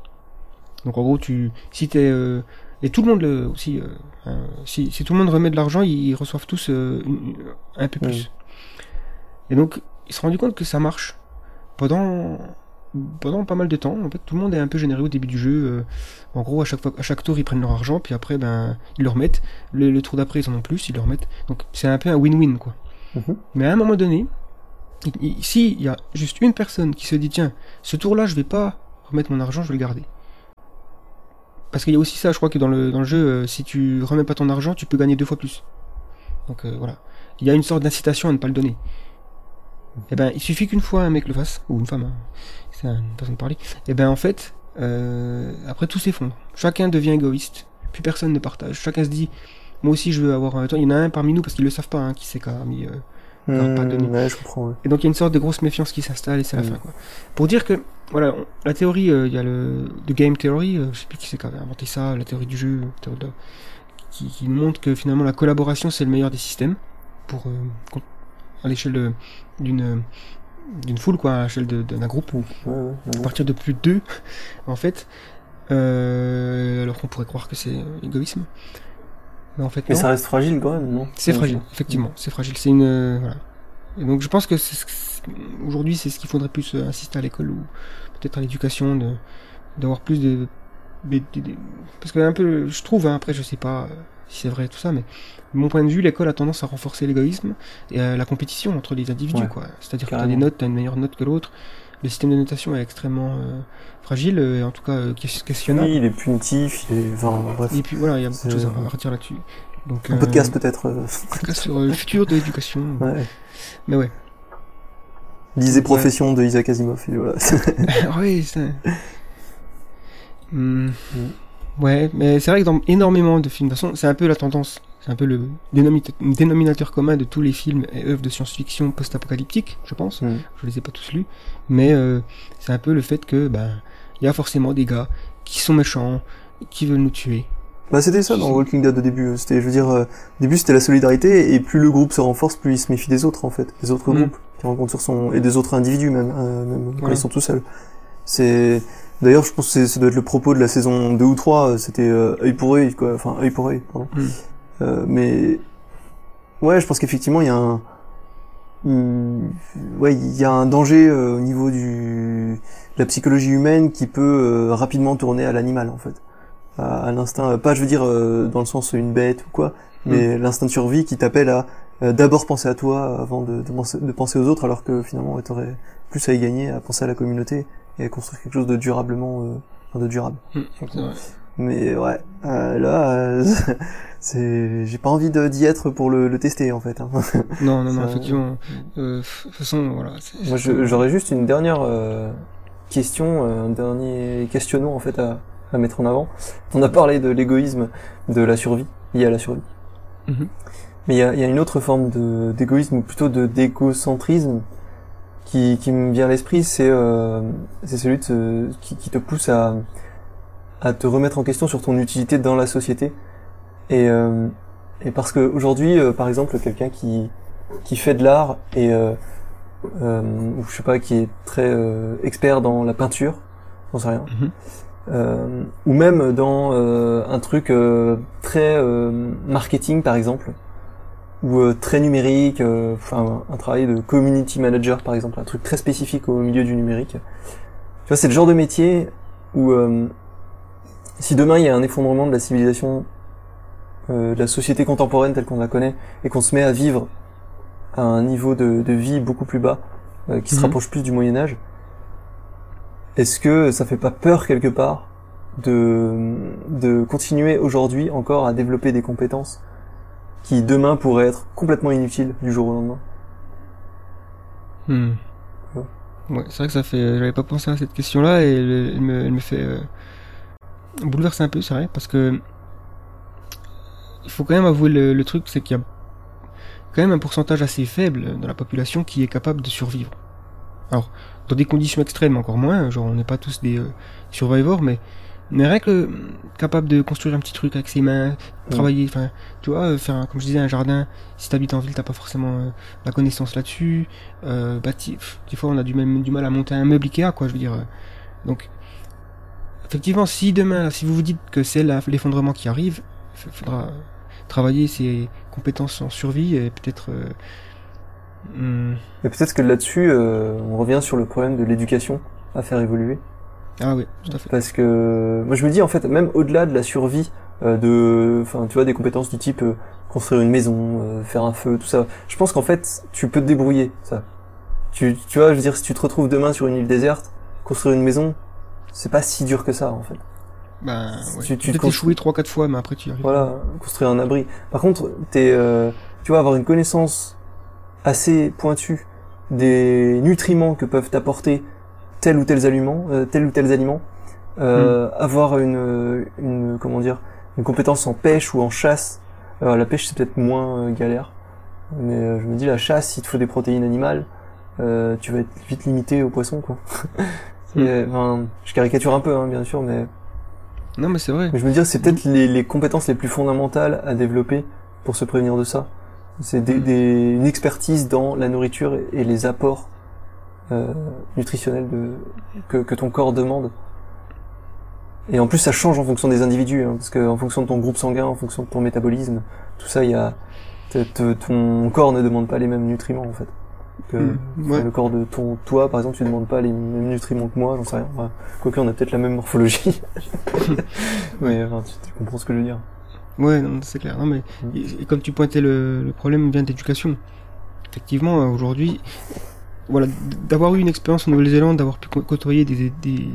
Donc, en gros, tu... Si t'es... Euh, et tout le monde le, aussi, euh, si, si tout le monde remet de l'argent, ils, ils reçoivent tous euh, une- un peu plus. Et donc, ils se sont rendus compte que ça marche. Pendant, pendant pas mal de temps, en fait, tout le monde est un peu généreux au début du jeu. euh, en gros, à chaque, fois, à chaque tour, ils prennent leur argent, puis après, ben, ils le remettent. Le, le tour d'après, ils en ont plus, ils le remettent. Donc, c'est un peu un win-win, quoi.
Mhm.
Mais à un moment donné, il- il- si il y a juste une personne qui se dit, tiens, ce tour-là, je vais pas remettre mon argent, je vais le garder. Parce qu'il y a aussi ça, je crois que dans le, dans jeu, euh, si tu remets pas ton argent, tu peux gagner deux fois plus. Donc euh, voilà. Il y a une sorte d'incitation à ne pas le donner. Et ben, il suffit qu'une fois un mec le fasse, ou une femme, hein, c'est une personne parler. Et ben en fait, euh, après tout s'effondre. Chacun devient égoïste, plus personne ne partage. Chacun se dit, moi aussi je veux avoir un. Il y en a un parmi nous parce qu'ils le savent pas, hein, qui c'est qui a mis. Pas
Hmm,
donné.
ouais, je comprends. Ouais.
et donc il y a une sorte de grosse méfiance qui s'installe et c'est la fin quoi. Pour dire que voilà, on- la théorie, euh, il y a le de game theory, euh, je sais plus qui c'est qui avait inventé ça, la théorie du jeu, théorie de- qui, qui nous montre que finalement la collaboration c'est le meilleur des systèmes pour euh, à l'échelle d'une d'une foule quoi, à l'échelle d'un groupe.
Ouais,
À partir de plus de deux, en fait, euh, alors qu'on pourrait croire que c'est égoïsme. Mais en fait,
Mais
non.
ça reste fragile quand même, non?
C'est fragile, effectivement, c'est fragile. C'est une euh, voilà. Et donc je pense que c'est ce que- aujourd'hui c'est ce qu'il faudrait plus euh, insister à l'école ou peut-être à l'éducation de d'avoir plus de, de- de- de- parce que un peu je trouve hein, après je sais pas euh, si c'est vrai tout ça mais de mon point de vue l'école a tendance à renforcer l'égoïsme et euh, la compétition entre les individus
Ouais,
quoi. C'est-à-dire que tu as des notes, tu as une meilleure note que l'autre. Le système de notation est extrêmement euh, fragile euh, en tout cas euh, ques- questionnable.
Oui, il est punitif, il est... Enfin, bref.
Et puis voilà, il y a beaucoup de choses à à redire là-dessus. Donc
Un
euh,
podcast peut-être. euh,
podcast sur euh, le futur de l'éducation.
Ouais.
Mais ouais.
Lisez
Ouais.
Profession de Isaac Asimov. Et voilà.
oui, c'est. Hmm.
Mm.
Ouais, mais c'est vrai que dans énormément de films, de toute façon, c'est un peu la tendance, c'est un peu le dénominateur commun de tous les films et œuvres de science-fiction post-apocalyptiques, je pense.
Mm.
Je les ai pas tous lus, mais euh, c'est un peu le fait que, ben, il y a forcément des gars qui sont méchants, qui veulent nous tuer.
Bah c'était ça dans Walking Dead au début. C'était, je veux dire, euh, au début c'était la solidarité et plus le groupe se renforce, plus il se méfie des autres en fait, des autres
Mm.
groupes qui rencontrent sur son et des autres individus même, euh, même quand ils sont tout seuls. C'est d'ailleurs je pense que ça doit être le propos de la saison 2 ou 3, euh, c'était euh, œil pour œil quoi, enfin œil pour œil, pardon.
Mm.
Euh, mais ouais, je pense qu'effectivement il y a un ouais, il y a un danger euh, au niveau du de la psychologie humaine qui peut euh, rapidement tourner à l'animal en fait à, à l'instinct, euh, pas je veux dire euh, dans le sens une bête ou quoi, mais l'instinct de survie qui t'appelle à euh, d'abord penser à toi avant de, de, penser, de penser aux autres, alors que finalement t'aurais plus à y gagner à penser à la communauté et à construire quelque chose de durablement, euh, de durable.
Vrai.
Mais ouais, euh, là, euh, c'est, j'ai pas envie d'y être pour le, le tester en fait. hein.
Non, non, non, effectivement. Euh, de toute façon, voilà.
Moi, j'aurais juste une dernière euh, question, euh, un dernier questionnement en fait à, à mettre en avant. On a parlé de l'égoïsme, de la survie, lié à la survie.
Mhm.
Mais il y a, il y a une autre forme de- d'égoïsme, ou plutôt de d'égocentrisme, qui, qui me vient à l'esprit, c'est euh, c'est celui de qui, qui te pousse à, à te remettre en question sur ton utilité dans la société. Et, euh, et parce que aujourd'hui, euh, par exemple, quelqu'un qui, qui fait de l'art et euh, euh, ou je sais pas, qui est très euh, expert dans la peinture, j'en sais rien,
Mhm.
euh, ou même dans euh, un truc euh, très euh, marketing par exemple, ou euh, très numérique, euh, enfin un travail de community manager par exemple, un truc très spécifique au milieu du numérique. Tu vois, c'est le genre de métier où euh, si demain il y a un effondrement de la civilisation, euh, de la société contemporaine telle qu'on la connaît, et qu'on se met à vivre à un niveau de, de vie beaucoup plus bas, euh, qui se
Mhm.
rapproche plus du Moyen Âge, est-ce que ça fait pas peur quelque part de, de continuer aujourd'hui encore à développer des compétences qui demain pourraient être complètement inutiles du jour au lendemain?
Hmm.
Ouais.
C'est vrai que ça fait. J'avais pas pensé à cette question-là et elle, elle me, elle me fait euh, bouleverser un peu, c'est vrai, parce que il faut quand même avouer le, le truc, c'est qu'il y a quand même un pourcentage assez faible de la population qui est capable de survivre. Alors, dans des conditions extrêmes encore moins, genre on n'est pas tous des euh, survivors, mais mais rien que euh, capable de construire un petit truc avec ses mains, travailler, enfin, tu vois, euh, faire, comme je disais, un jardin. Si t'habites en ville, t'as pas forcément euh, la connaissance là-dessus. Euh, bâti- pff, des fois, on a du même du mal à monter un meuble Ikea, quoi. Je veux dire. Donc, effectivement, si demain, si vous vous dites que c'est l'effondrement qui arrive, il faudra travailler ses compétences en survie et peut-être. euh, hmm,
Et peut-être que là-dessus, euh, on revient sur le problème de l'éducation à faire évoluer.
Ah oui, tout à fait.
Parce que moi je me dis en fait, même au-delà de la survie, euh, de, enfin tu vois, des compétences du type euh, construire une maison, faire un feu, tout ça, je pense qu'en fait tu peux te débrouiller, ça. Tu, tu vois, je veux dire, si tu te retrouves demain sur une île déserte, construire une maison, c'est pas si dur que ça en fait.
Ben, ouais.
Tu- tu
Peut-être
construis-
échouer 3-4 fois, mais après tu y arrives.
Voilà, construire un abri. Par contre, t'es, euh, tu vas avoir une connaissance assez pointue des nutriments que peuvent apporter tel ou tels aliments, euh, tel ou tels aliments, euh, avoir une, une, comment dire, une compétence en pêche ou en chasse. Alors la pêche c'est peut-être moins euh, galère, mais je me dis la chasse, il te faut des protéines animales, tu vas être vite limité aux poissons quoi.
Mm.
euh, enfin, je caricature un peu hein, bien sûr, mais
Non, mais c'est vrai.
mais je veux dire, c'est peut-être les, les compétences les plus fondamentales à développer pour se prévenir de ça. C'est des, des- une expertise dans la nourriture et, les apports euh, nutritionnels de, que, que ton corps demande. Et en plus, ça change en fonction des individus, hein, parce que en fonction de ton groupe sanguin, en fonction de ton métabolisme, tout ça, il y a ton corps ne demande pas les mêmes nutriments en fait. Que,
Mm,
enfin,
ouais.
Le corps de ton toi, par exemple, tu demandes pas les mêmes nutriments que moi, j'en sais rien. Enfin, quoique, on a peut-être la même morphologie. Mais enfin, tu, tu comprends ce que je veux dire.
Ouais, non, c'est clair. Non, mais
Mm.
et, et comme tu pointais le, le problème vient d'éducation. Effectivement, euh, aujourd'hui, voilà, d'avoir eu une expérience en Nouvelle-Zélande, d'avoir pu côtoyer des, des,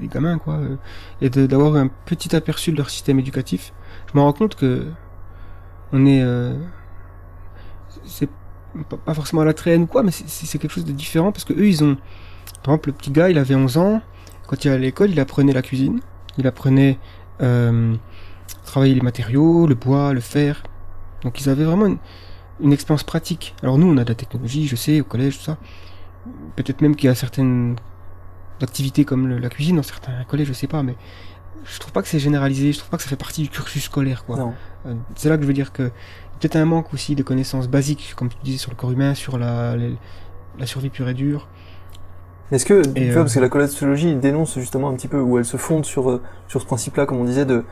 des gamins, quoi, euh, et d'avoir un petit aperçu de leur système éducatif, je me rends compte que on est, euh, c'est pas- forcément à la traîne ou quoi, mais c'est- quelque chose de différent parce que eux, ils ont, par exemple, le petit gars, il avait 11 ans, quand il allait à l'école, il apprenait la cuisine, il apprenait euh, travailler les matériaux, le bois, le fer. Donc ils avaient vraiment une, une expérience pratique. Alors nous, on a de la technologie, je sais, au collège, tout ça. Peut-être même qu'il y a certaines activités comme le- la cuisine dans certains collèges, je sais pas, mais je trouve pas que c'est généralisé, je trouve pas que ça fait partie du cursus scolaire, quoi. Euh, C'est là que je veux dire que peut-être un manque aussi de connaissances basiques, comme tu disais, sur le corps humain, sur la, les- la survie pure et dure.
Est-ce que, tu
Et,
vois,
euh,
parce que la collapsologie dénonce justement un petit peu, où elle se fonde sur, euh, sur ce principe-là, comme on disait, de,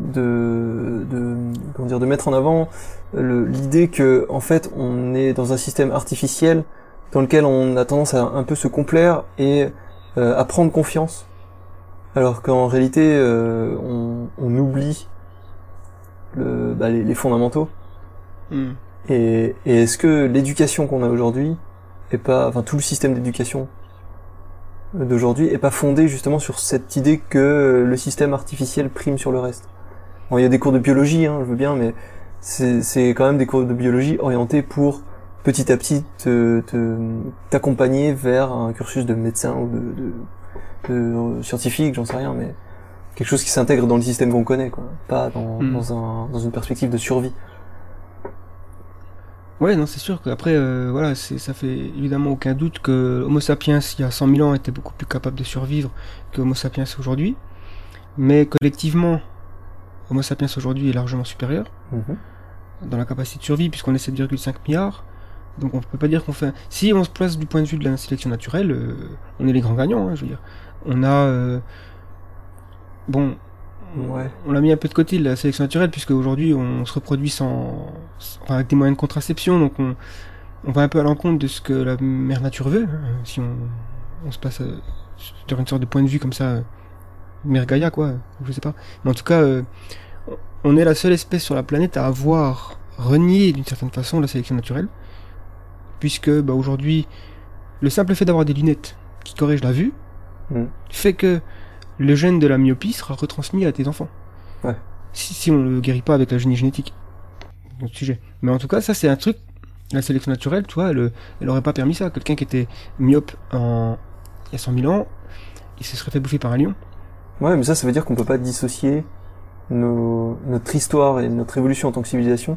de, de, comment dire, de mettre en avant l'idée que, en fait, on est dans un système artificiel dans lequel on a tendance à un peu se complaire et euh, à prendre confiance. Alors qu'en réalité, euh, on, on oublie le, bah, les, les fondamentaux.
Hmm.
Et, et est-ce que l'éducation qu'on a aujourd'hui est pas, enfin tout le système d'éducation d'aujourd'hui est pas fondé justement sur cette idée que le système artificiel prime sur le reste? Bon, il y a des cours de biologie, hein, je veux bien, mais c'est quand même des cours de biologie orientés pour petit à petit te te- t'accompagner vers un cursus de médecin ou de, de, de scientifique, j'en sais rien, mais quelque chose qui s'intègre dans le système qu'on connaît, quoi, pas dans,
Mm.
dans, un, dans une perspective de survie.
Ouais, non, c'est sûr qu'après, euh, voilà, ça fait évidemment aucun doute que Homo sapiens, il y a 100 000 ans, était beaucoup plus capable de survivre que Homo sapiens aujourd'hui. Mais collectivement, Homo sapiens aujourd'hui est largement supérieur
Mhm.
dans la capacité de survie, puisqu'on est 7,5 milliards. Donc on peut pas dire qu'on fait... Si on se place du point de vue de la sélection naturelle, euh, on est les grands gagnants, hein, je veux dire. On a... euh, Bon... on-
Ouais.
On l'a mis un peu de côté la sélection naturelle puisque aujourd'hui on se reproduit sans, enfin, avec des moyens de contraception donc on, on va un peu à l'encontre de ce que la mère nature veut hein, si on, on se place euh, sur une sorte de point de vue comme ça euh, mère Gaïa quoi je sais pas mais en tout cas euh, on est la seule espèce sur la planète à avoir renié d'une certaine façon la sélection naturelle puisque bah, aujourd'hui le simple fait d'avoir des lunettes qui corrigent la vue
Mm.
fait que le gène de la myopie sera retransmis à tes enfants.
Ouais.
Si, si on le guérit pas avec la génie génétique. Autre sujet. Mais en tout cas, ça c'est un truc. La sélection naturelle, tu vois, elle, elle aurait pas permis ça. Quelqu'un qui était myope en, il y a 100 000 ans, il se serait fait bouffer par un lion.
Ouais, mais ça, ça veut dire qu'on peut pas dissocier nos, notre histoire et notre évolution en tant que civilisation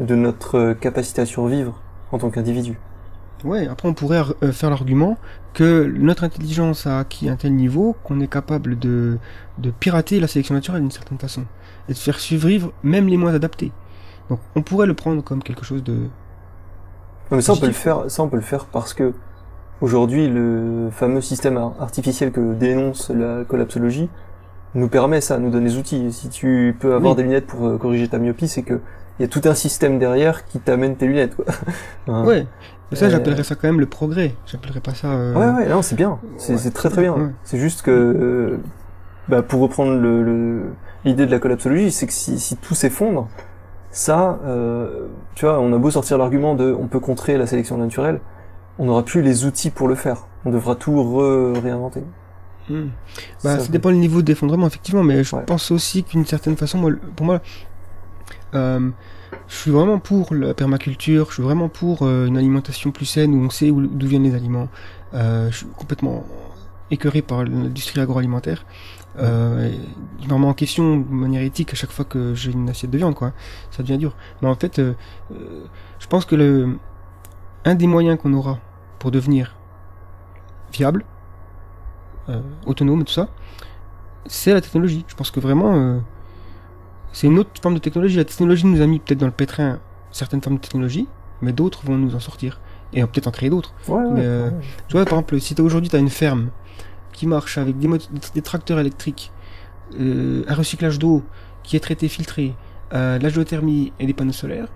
de notre euh, capacité à survivre en tant qu'individu.
Ouais, après on pourrait euh, faire l'argument que notre intelligence a acquis un tel niveau qu'on est capable de, de pirater la sélection naturelle d'une certaine façon et de faire survivre même les moins adaptés. Donc on pourrait le prendre comme quelque chose de.
Non, mais ça on peut le faire, ça on peut le faire parce que aujourd'hui le fameux système ar- artificiel que dénonce la collapsologie nous permet ça, nous donne les outils. Si tu peux avoir
Oui.
des lunettes pour euh, corriger ta myopie, c'est que il y a tout un système derrière qui t'amène tes lunettes. Quoi. Hein.
Ouais. Mais ça
Euh,
j'appellerais ça quand même le progrès. J'appellerais pas ça. euh,
Ouais, ouais, non, c'est bien. C'est
Ouais.
très très bien.
Ouais.
C'est juste que, euh, bah, pour reprendre le- le- l'idée de la collapsologie, c'est que si, si tout s'effondre, ça, euh, tu vois, on a beau sortir l'argument de on peut contrer la sélection naturelle, on n'aura plus les outils pour le faire. On devra tout réinventer.
hmm. Bah,
Ça,
ça dépend du niveau d'effondrement, effectivement, mais je
Ouais.
pense aussi qu'une certaine façon, moi, le- pour moi, euh, je suis vraiment pour la permaculture, je suis vraiment pour euh, une alimentation plus saine où on sait où- d'où viennent les aliments. Euh, je suis complètement écœuré par l'industrie agroalimentaire. Euh, et je me remets en question de manière éthique à chaque fois que j'ai une assiette de viande, quoi. Ça devient dur. Mais en fait, euh, je pense que le, un des moyens qu'on aura pour devenir viable, autonome, tout ça, c'est la technologie. Je pense que vraiment, c'est une autre forme de technologie. La technologie nous a mis peut-être dans le pétrin certaines formes de technologie, mais d'autres vont nous en sortir. Et on peut peut-être en créer d'autres.
Ouais,
euh, Tu vois, par exemple, si t'as- aujourd'hui tu as une ferme qui marche avec des, des tracteurs électriques, euh, un recyclage d'eau qui est traité, filtré, euh, de la géothermie et des panneaux solaires,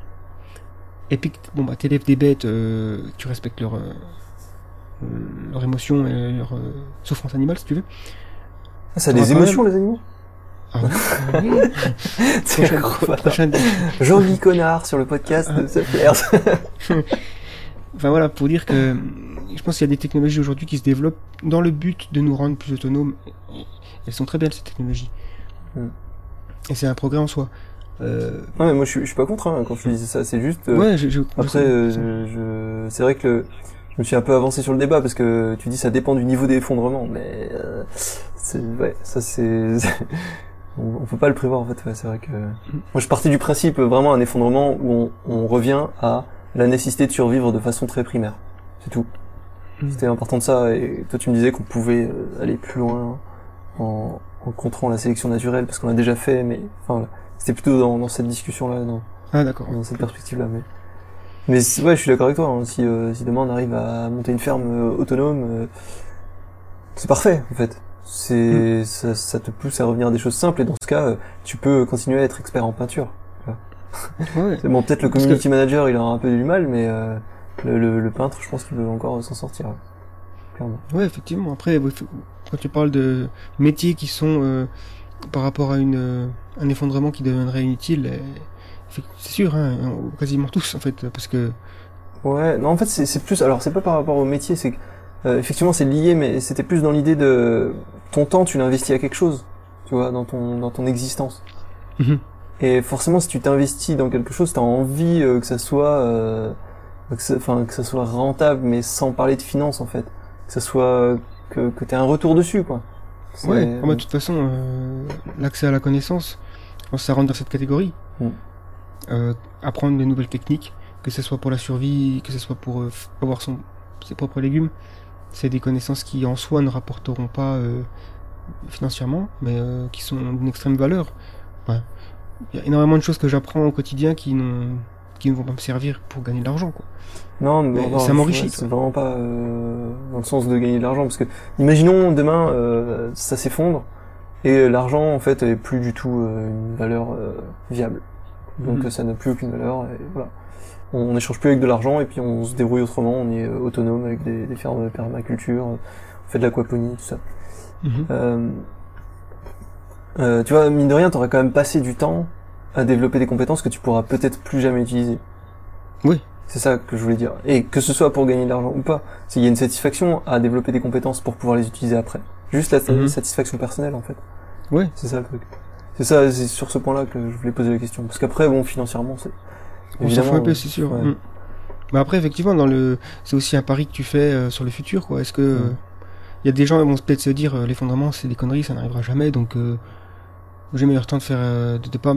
et puis que, bon bah t'élèves des bêtes, euh, tu respectes leur, euh, leur émotion et leur euh, souffrance animale si tu veux.
Ah, ça a des émotions, les animaux?
Ah oui.
C'est
Prochaine-
Jean-Guy Connard sur le podcast de Suppliers.
Enfin voilà, pour dire que je pense qu'il y a des technologies aujourd'hui qui se développent dans le but de nous rendre plus autonomes. Elles sont très belles ces technologies.
Mm.
Et c'est un progrès en soi. Euh,
Non, mais moi, je suis, je suis pas contre, hein, quand je disais ça. C'est juste, euh,
ouais, je, je-
Après, euh, je, c'est vrai que le- je me suis un peu avancé sur le débat parce que tu dis ça dépend du niveau d'effondrement, mais euh, c'est ouais, ça c'est on, on peut pas le prévoir en fait. ouais, c'est vrai que moi je partais du principe euh, vraiment un effondrement où on, on revient à la nécessité de survivre de façon très primaire. C'est tout.
Mm.
C'était important de ça et toi tu me disais qu'on pouvait euh, aller plus loin en, en contrôlant la sélection naturelle parce qu'on l'a déjà fait, mais enfin voilà. c'était plutôt dans, dans cette discussion là.
Ah d'accord.
dans cette perspective-là. Mais, mais c'est- ouais, je suis d'accord avec toi. hein. Si, euh, si demain on arrive à monter une ferme euh, autonome, euh, c'est parfait en fait. C'est ça, ça te pousse à revenir à des choses simples et dans ce cas, euh, tu peux continuer à être expert en peinture.
Ouais.
Bon, peut-être le community manager, il aura un peu du mal, mais euh, le, le, le peintre, je pense qu'il peut encore s'en sortir. ouais. Clairement.
Ouais, effectivement. Après, quand tu parles de métiers qui sont euh, par rapport à une, euh, un effondrement qui deviendrait inutile, euh, c'est sûr, hein, quasiment tous en fait, parce que
Ouais, non, en fait, c'est c'est plus. Alors, c'est pas par rapport au métier, c'est que. Euh, effectivement, c'est lié, mais c'était plus dans l'idée de. Ton temps, tu l'investis à quelque chose, tu vois, dans ton, dans ton existence.
Mhm.
Et forcément, si tu t'investis dans quelque chose, t'as envie euh, que ça soit. euh, que ça, enfin, que ça soit rentable, mais sans parler de finances, en fait. Que ça soit. que, que t'aies un retour dessus, quoi.
Ouais, ah bah, de toute façon, euh, l'accès à la connaissance, ça rentre dans cette catégorie.
Mm.
Apprendre de nouvelles techniques, que ce soit pour la survie, que ce soit pour avoir son, ses propres légumes, c'est des connaissances qui en soi ne rapporteront pas euh, financièrement, mais euh, qui sont d'une extrême valeur. Ouais. Il y a énormément de choses que j'apprends au quotidien qui, n'ont- qui ne vont pas me servir pour gagner de l'argent. Quoi.
Non, mais
Mais
non,
ça m'enrichit,
C'est vraiment pas euh, dans le sens de gagner de l'argent, parce que imaginons demain euh, ça s'effondre et l'argent en fait est plus du tout euh, une valeur viable. Donc
Mhm.
euh, ça n'a plus aucune valeur et voilà. On n'échange plus avec de l'argent et puis on se débrouille autrement. On est euh, autonome avec des, des fermes de permaculture, euh, on fait de l'aquaponie, tout ça. Euh, euh, tu vois, mine de rien, t'aurais quand même passé du temps à développer des compétences que tu pourras peut-être plus jamais utiliser.
Oui.
C'est ça que je voulais dire. Et que ce soit pour gagner de l'argent ou pas, il y a une satisfaction à développer des compétences pour pouvoir les utiliser après. Juste la
Mhm.
satisfaction personnelle, en fait.
Ouais.
C'est ça le truc. C'est ça, c'est sur ce point-là que je voulais poser la question. Parce qu'après, bon, financièrement, c'est.
On s'en fout un peu, c'est sûr.
ouais.
Mm. Mais après, effectivement, dans le, c'est aussi un pari que tu fais euh, sur le futur, quoi. Est-ce que
Mm.
il y a des gens qui vont peut-être se dire euh, l'effondrement, c'est des conneries, ça n'arrivera jamais, donc euh, j'ai meilleur temps de faire, euh, de, de pas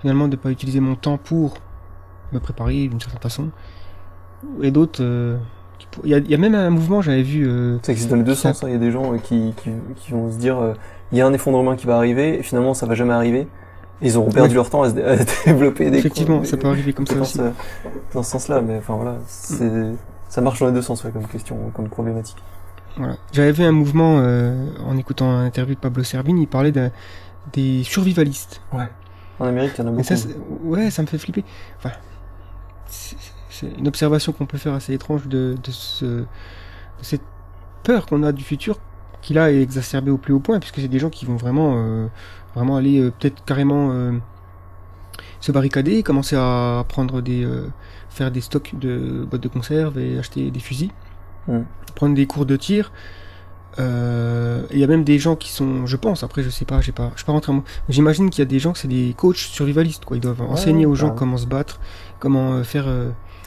finalement de pas utiliser mon temps pour me préparer d'une certaine façon. Et d'autres, euh, il y, a, il y a même un mouvement, j'avais vu. euh,
Ça existe dans les deux sens. hein. Il y a des gens euh, qui, qui, qui vont se dire, euh, il y a un effondrement qui va arriver, et finalement, ça va jamais arriver. Ils auront perdu
Ouais.
leur temps à, se à développer des
effectivement,
des-
ça peut arriver comme ça aussi.
euh, dans ce sens-là. Mais enfin voilà, c'est, ça marche dans les deux sens, ouais, comme question, comme problématique.
Voilà. J'avais vu un mouvement euh, en écoutant un interview de Pablo Servigne, il parlait d'un- des survivalistes.
En Amérique, il y en a beaucoup.
ça, ouais, ça me fait flipper. Enfin, c'est c'est une observation qu'on peut faire assez étrange de, de, ce, de cette peur qu'on a du futur, qui là est exacerbée au plus haut point, puisque c'est des gens qui vont vraiment, euh, vraiment aller euh, peut-être carrément euh, se barricader, commencer à prendre des, euh, faire des stocks de boîtes de conserve et acheter des fusils, prendre des cours de tir. Il y a même des gens qui sont, je pense, après je sais pas, j'ai pas, je pas rentré j'imagine qu'il y a des gens que c'est des coachs survivalistes, quoi. Ils doivent enseigner aux gens comment se battre, comment faire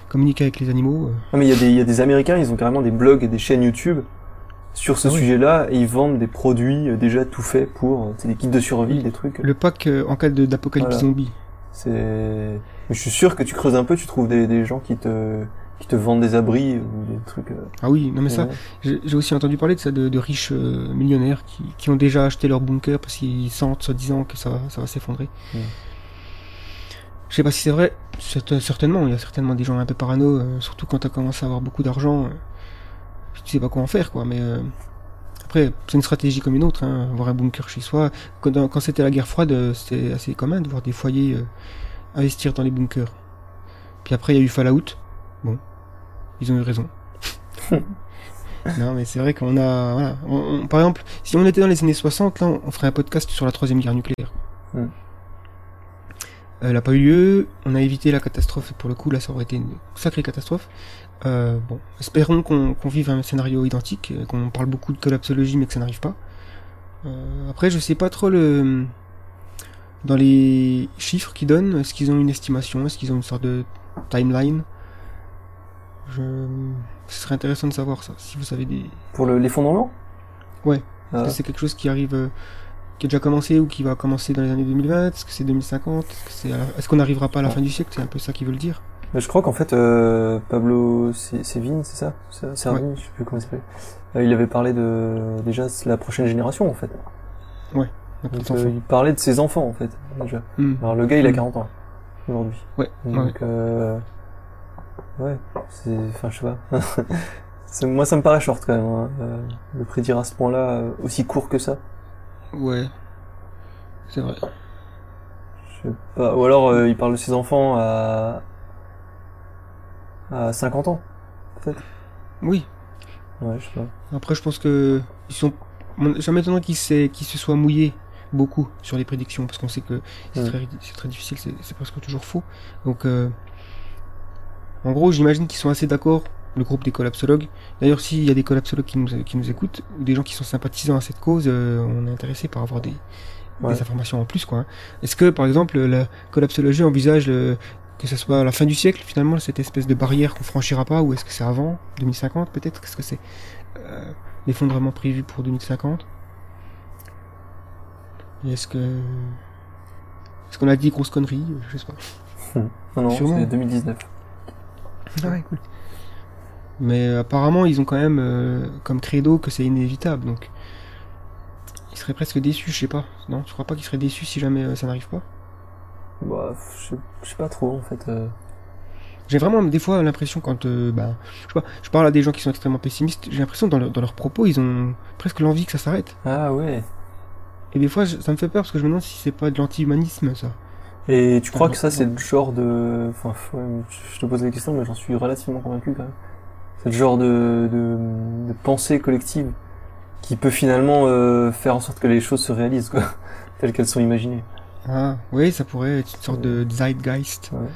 communiquer avec les animaux.
mais il y, y a des Américains, ils ont carrément des blogs et des chaînes YouTube sur ce
Ah oui.
sujet-là, et ils vendent des produits euh, déjà tout faits pour, euh, c'est des kits de survie,
Oui.
des trucs.
Le pack euh, en cas de- d'apocalypse
Voilà.
zombie.
C'est, je suis sûr que tu creuses un peu, tu trouves des, des gens qui te, qui te vendent des abris ou des trucs. euh,
Ah oui, non mais ça,
ouais.
j'ai aussi entendu parler de ça de, de riches euh, millionnaires qui, qui ont déjà acheté leur bunker parce qu'ils sentent soi-disant que ça, va- ça va s'effondrer. Je sais pas si c'est vrai, certain- certainement, il y a certainement des gens un peu parano, euh, surtout quand t'as commencé à avoir beaucoup d'argent, tu sais pas quoi en faire quoi, mais euh, après c'est une stratégie comme une autre, hein, avoir un bunker chez soi. Quand, c'était la guerre froide, euh, c'était assez commun de voir des foyers euh, investir dans les bunkers. Puis après il y a eu Fallout, bon, ils ont eu raison. Non, mais c'est vrai qu'on a. Voilà, on- on- par exemple, si on était dans les années 60, là, on, on ferait un podcast sur la troisième guerre nucléaire. Elle n'a pas eu lieu, on a évité la catastrophe, et pour le coup, là, ça aurait été une sacrée catastrophe. Euh, bon, espérons qu'on qu'on vive un scénario identique, euh, qu'on parle beaucoup de collapsologie, mais que ça n'arrive pas. Euh, après, je sais pas trop le. Dans les chiffres qu'ils donnent, est-ce qu'ils ont une estimation, est-ce qu'ils ont une sorte de timeline? Je... Ce serait intéressant de savoir ça, si vous savez des...
Pour le, l'effondrement?
Ouais.
Ah.
Est-ce que c'est quelque chose qui arrive, euh, qui a déjà commencé ou qui va commencer dans les années 2020 Est-ce que c'est 2050 Est-ce que c'est à la- est-ce qu'on n'arrivera pas à la fin du siècle? C'est un peu ça qu'ils veulent dire.
Mais je crois qu'en fait, euh, Pablo Sé- Sévin, c'est ça Servigne, je sais plus comment il s'appelle. Euh, il avait parlé de déjà la prochaine génération en fait. Donc,
petits
euh, il parlait de ses enfants en fait déjà.
Hmm.
Alors le gars il a
Mm.
40 ans aujourd'hui.
Ouais, ouais.
Donc euh, ouais, c'est enfin je sais pas. Moi ça me paraît short quand même hein, euh, de prédire à ce point-là euh, aussi court que ça.
Ouais. C'est vrai.
Je sais pas. Ou alors euh, il parle de ses enfants à à 50 ans.
Oui.
Ouais, je sais pas.
Après, je pense que ils sont. Ça m'étonnerait qu'ils se soient mouillés beaucoup sur les prédictions parce qu'on sait que c'est très, c'est très difficile, c'est c'est presque toujours faux. Donc, euh, en gros, j'imagine qu'ils sont assez d'accord, le groupe des collapsologues. D'ailleurs, s'il y a des collapsologues qui nous, qui nous écoutent ou des gens qui sont sympathisants à cette cause, euh, on est intéressé par avoir des,
Ouais.
des informations en plus, quoi. hein. Est-ce que, par exemple, la collapsologie envisage le- que ce soit à la fin du siècle, finalement, cette espèce de barrière qu'on franchira pas, ou est-ce que c'est avant 2050 peut-être? Qu'est-ce que c'est? Euh, l'effondrement prévu pour 2050 Et Est-ce que est-ce qu'on a dit grosse connerie? Je sais pas.
Non non,
Sûrement.
c'est 2019.
Ah ouais, cool. Mais euh, apparemment, ils ont quand même euh, comme credo que c'est inévitable, donc ils seraient presque déçus, je sais pas. Non, tu crois pas qu'ils seraient déçus si jamais euh, ça n'arrive pas?
Bah, je sais- pas trop en fait. euh.
J'ai vraiment des fois l'impression quand euh, bah, je sais pas, je parle à des gens qui sont extrêmement pessimistes, j'ai l'impression dans, dans leurs propos, ils ont presque l'envie que ça s'arrête.
Ah ouais.
Et des fois, je- ça me fait peur parce que je me demande si c'est pas de l'anti-humanisme, ça.
Et tu crois que ça c'est le genre de... Enfin, ouais, je te pose la question, mais j'en suis relativement convaincu quand même. C'est le genre de, de, de pensée collective qui peut finalement euh, faire en sorte que les choses se réalisent, quoi, telles qu'elles sont imaginées.
Ah, oui, ça pourrait être une sorte de zeitgeist.
Ouais.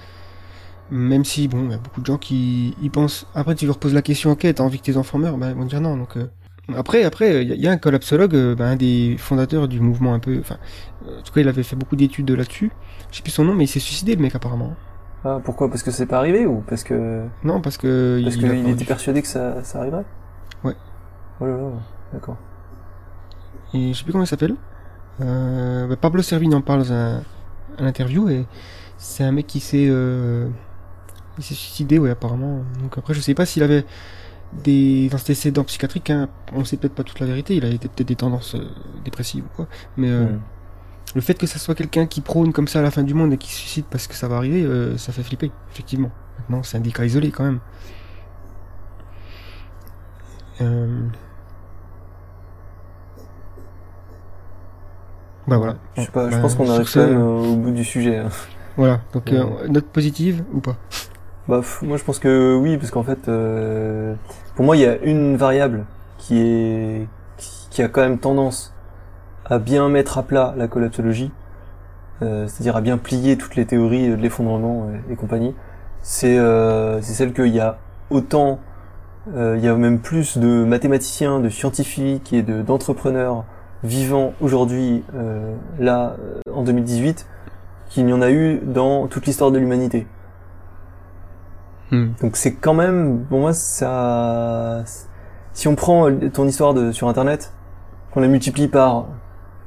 Même si, bon, il y a beaucoup de gens qui y pensent. Après, tu leur poses la question, ok, t'as envie que tes enfants meurent? Bah, ils vont dire non, donc. euh, Après, après, il y, a- y a un collapsologue, euh, ben, un des fondateurs du mouvement un peu, enfin, en tout cas, il avait fait beaucoup d'études là-dessus. Je sais plus son nom, mais il s'est suicidé, le mec, apparemment.
Ah, pourquoi? Parce que c'est pas arrivé ou parce que
Non, parce que
parce
il,
qu'il était persuadé que ça, ça arriverait?
Ouais.
Oh là là, d'accord.
Et je sais plus comment il s'appelle. Euh, bah, Pablo Servigne en parle dans un, un interview et c'est un mec qui s'est, euh, il s'est suicidé, ouais, apparemment. Donc après, je sais pas s'il avait des antécédents psychiatriques. Hein. On sait peut-être pas toute la vérité. Il a été peut-être des tendances euh, dépressives ou quoi. Mais euh,
Hmm.
le fait que ça soit quelqu'un qui prône comme ça à la fin du monde et qui se suicide parce que ça va arriver, euh, ça fait flipper, effectivement. Maintenant, c'est un des cas isolés quand même. Bah voilà.
Je sais pas, je
Bah,
pense qu'on arrive quand même euh, au bout du sujet. hein.
Voilà. Donc,
Ouais.
euh, note positive ou pas?
Bah, moi je pense que oui, parce qu'en fait, euh, pour moi, il y a une variable qui est qui, a quand même tendance à bien mettre à plat la collapsologie, euh, c'est-à-dire à bien plier toutes les théories de l'effondrement et, et compagnie. C'est euh, c'est celle qu'il y a autant, euh, il y a même plus de mathématiciens, de scientifiques et de vivants aujourd'hui euh, là euh, en 2018 qu'il n'y en a eu dans toute l'histoire de l'humanité.
Hmm.
Donc c'est quand même, pour moi, ça. Si on prend ton histoire de, sur Internet, qu'on la multiplie par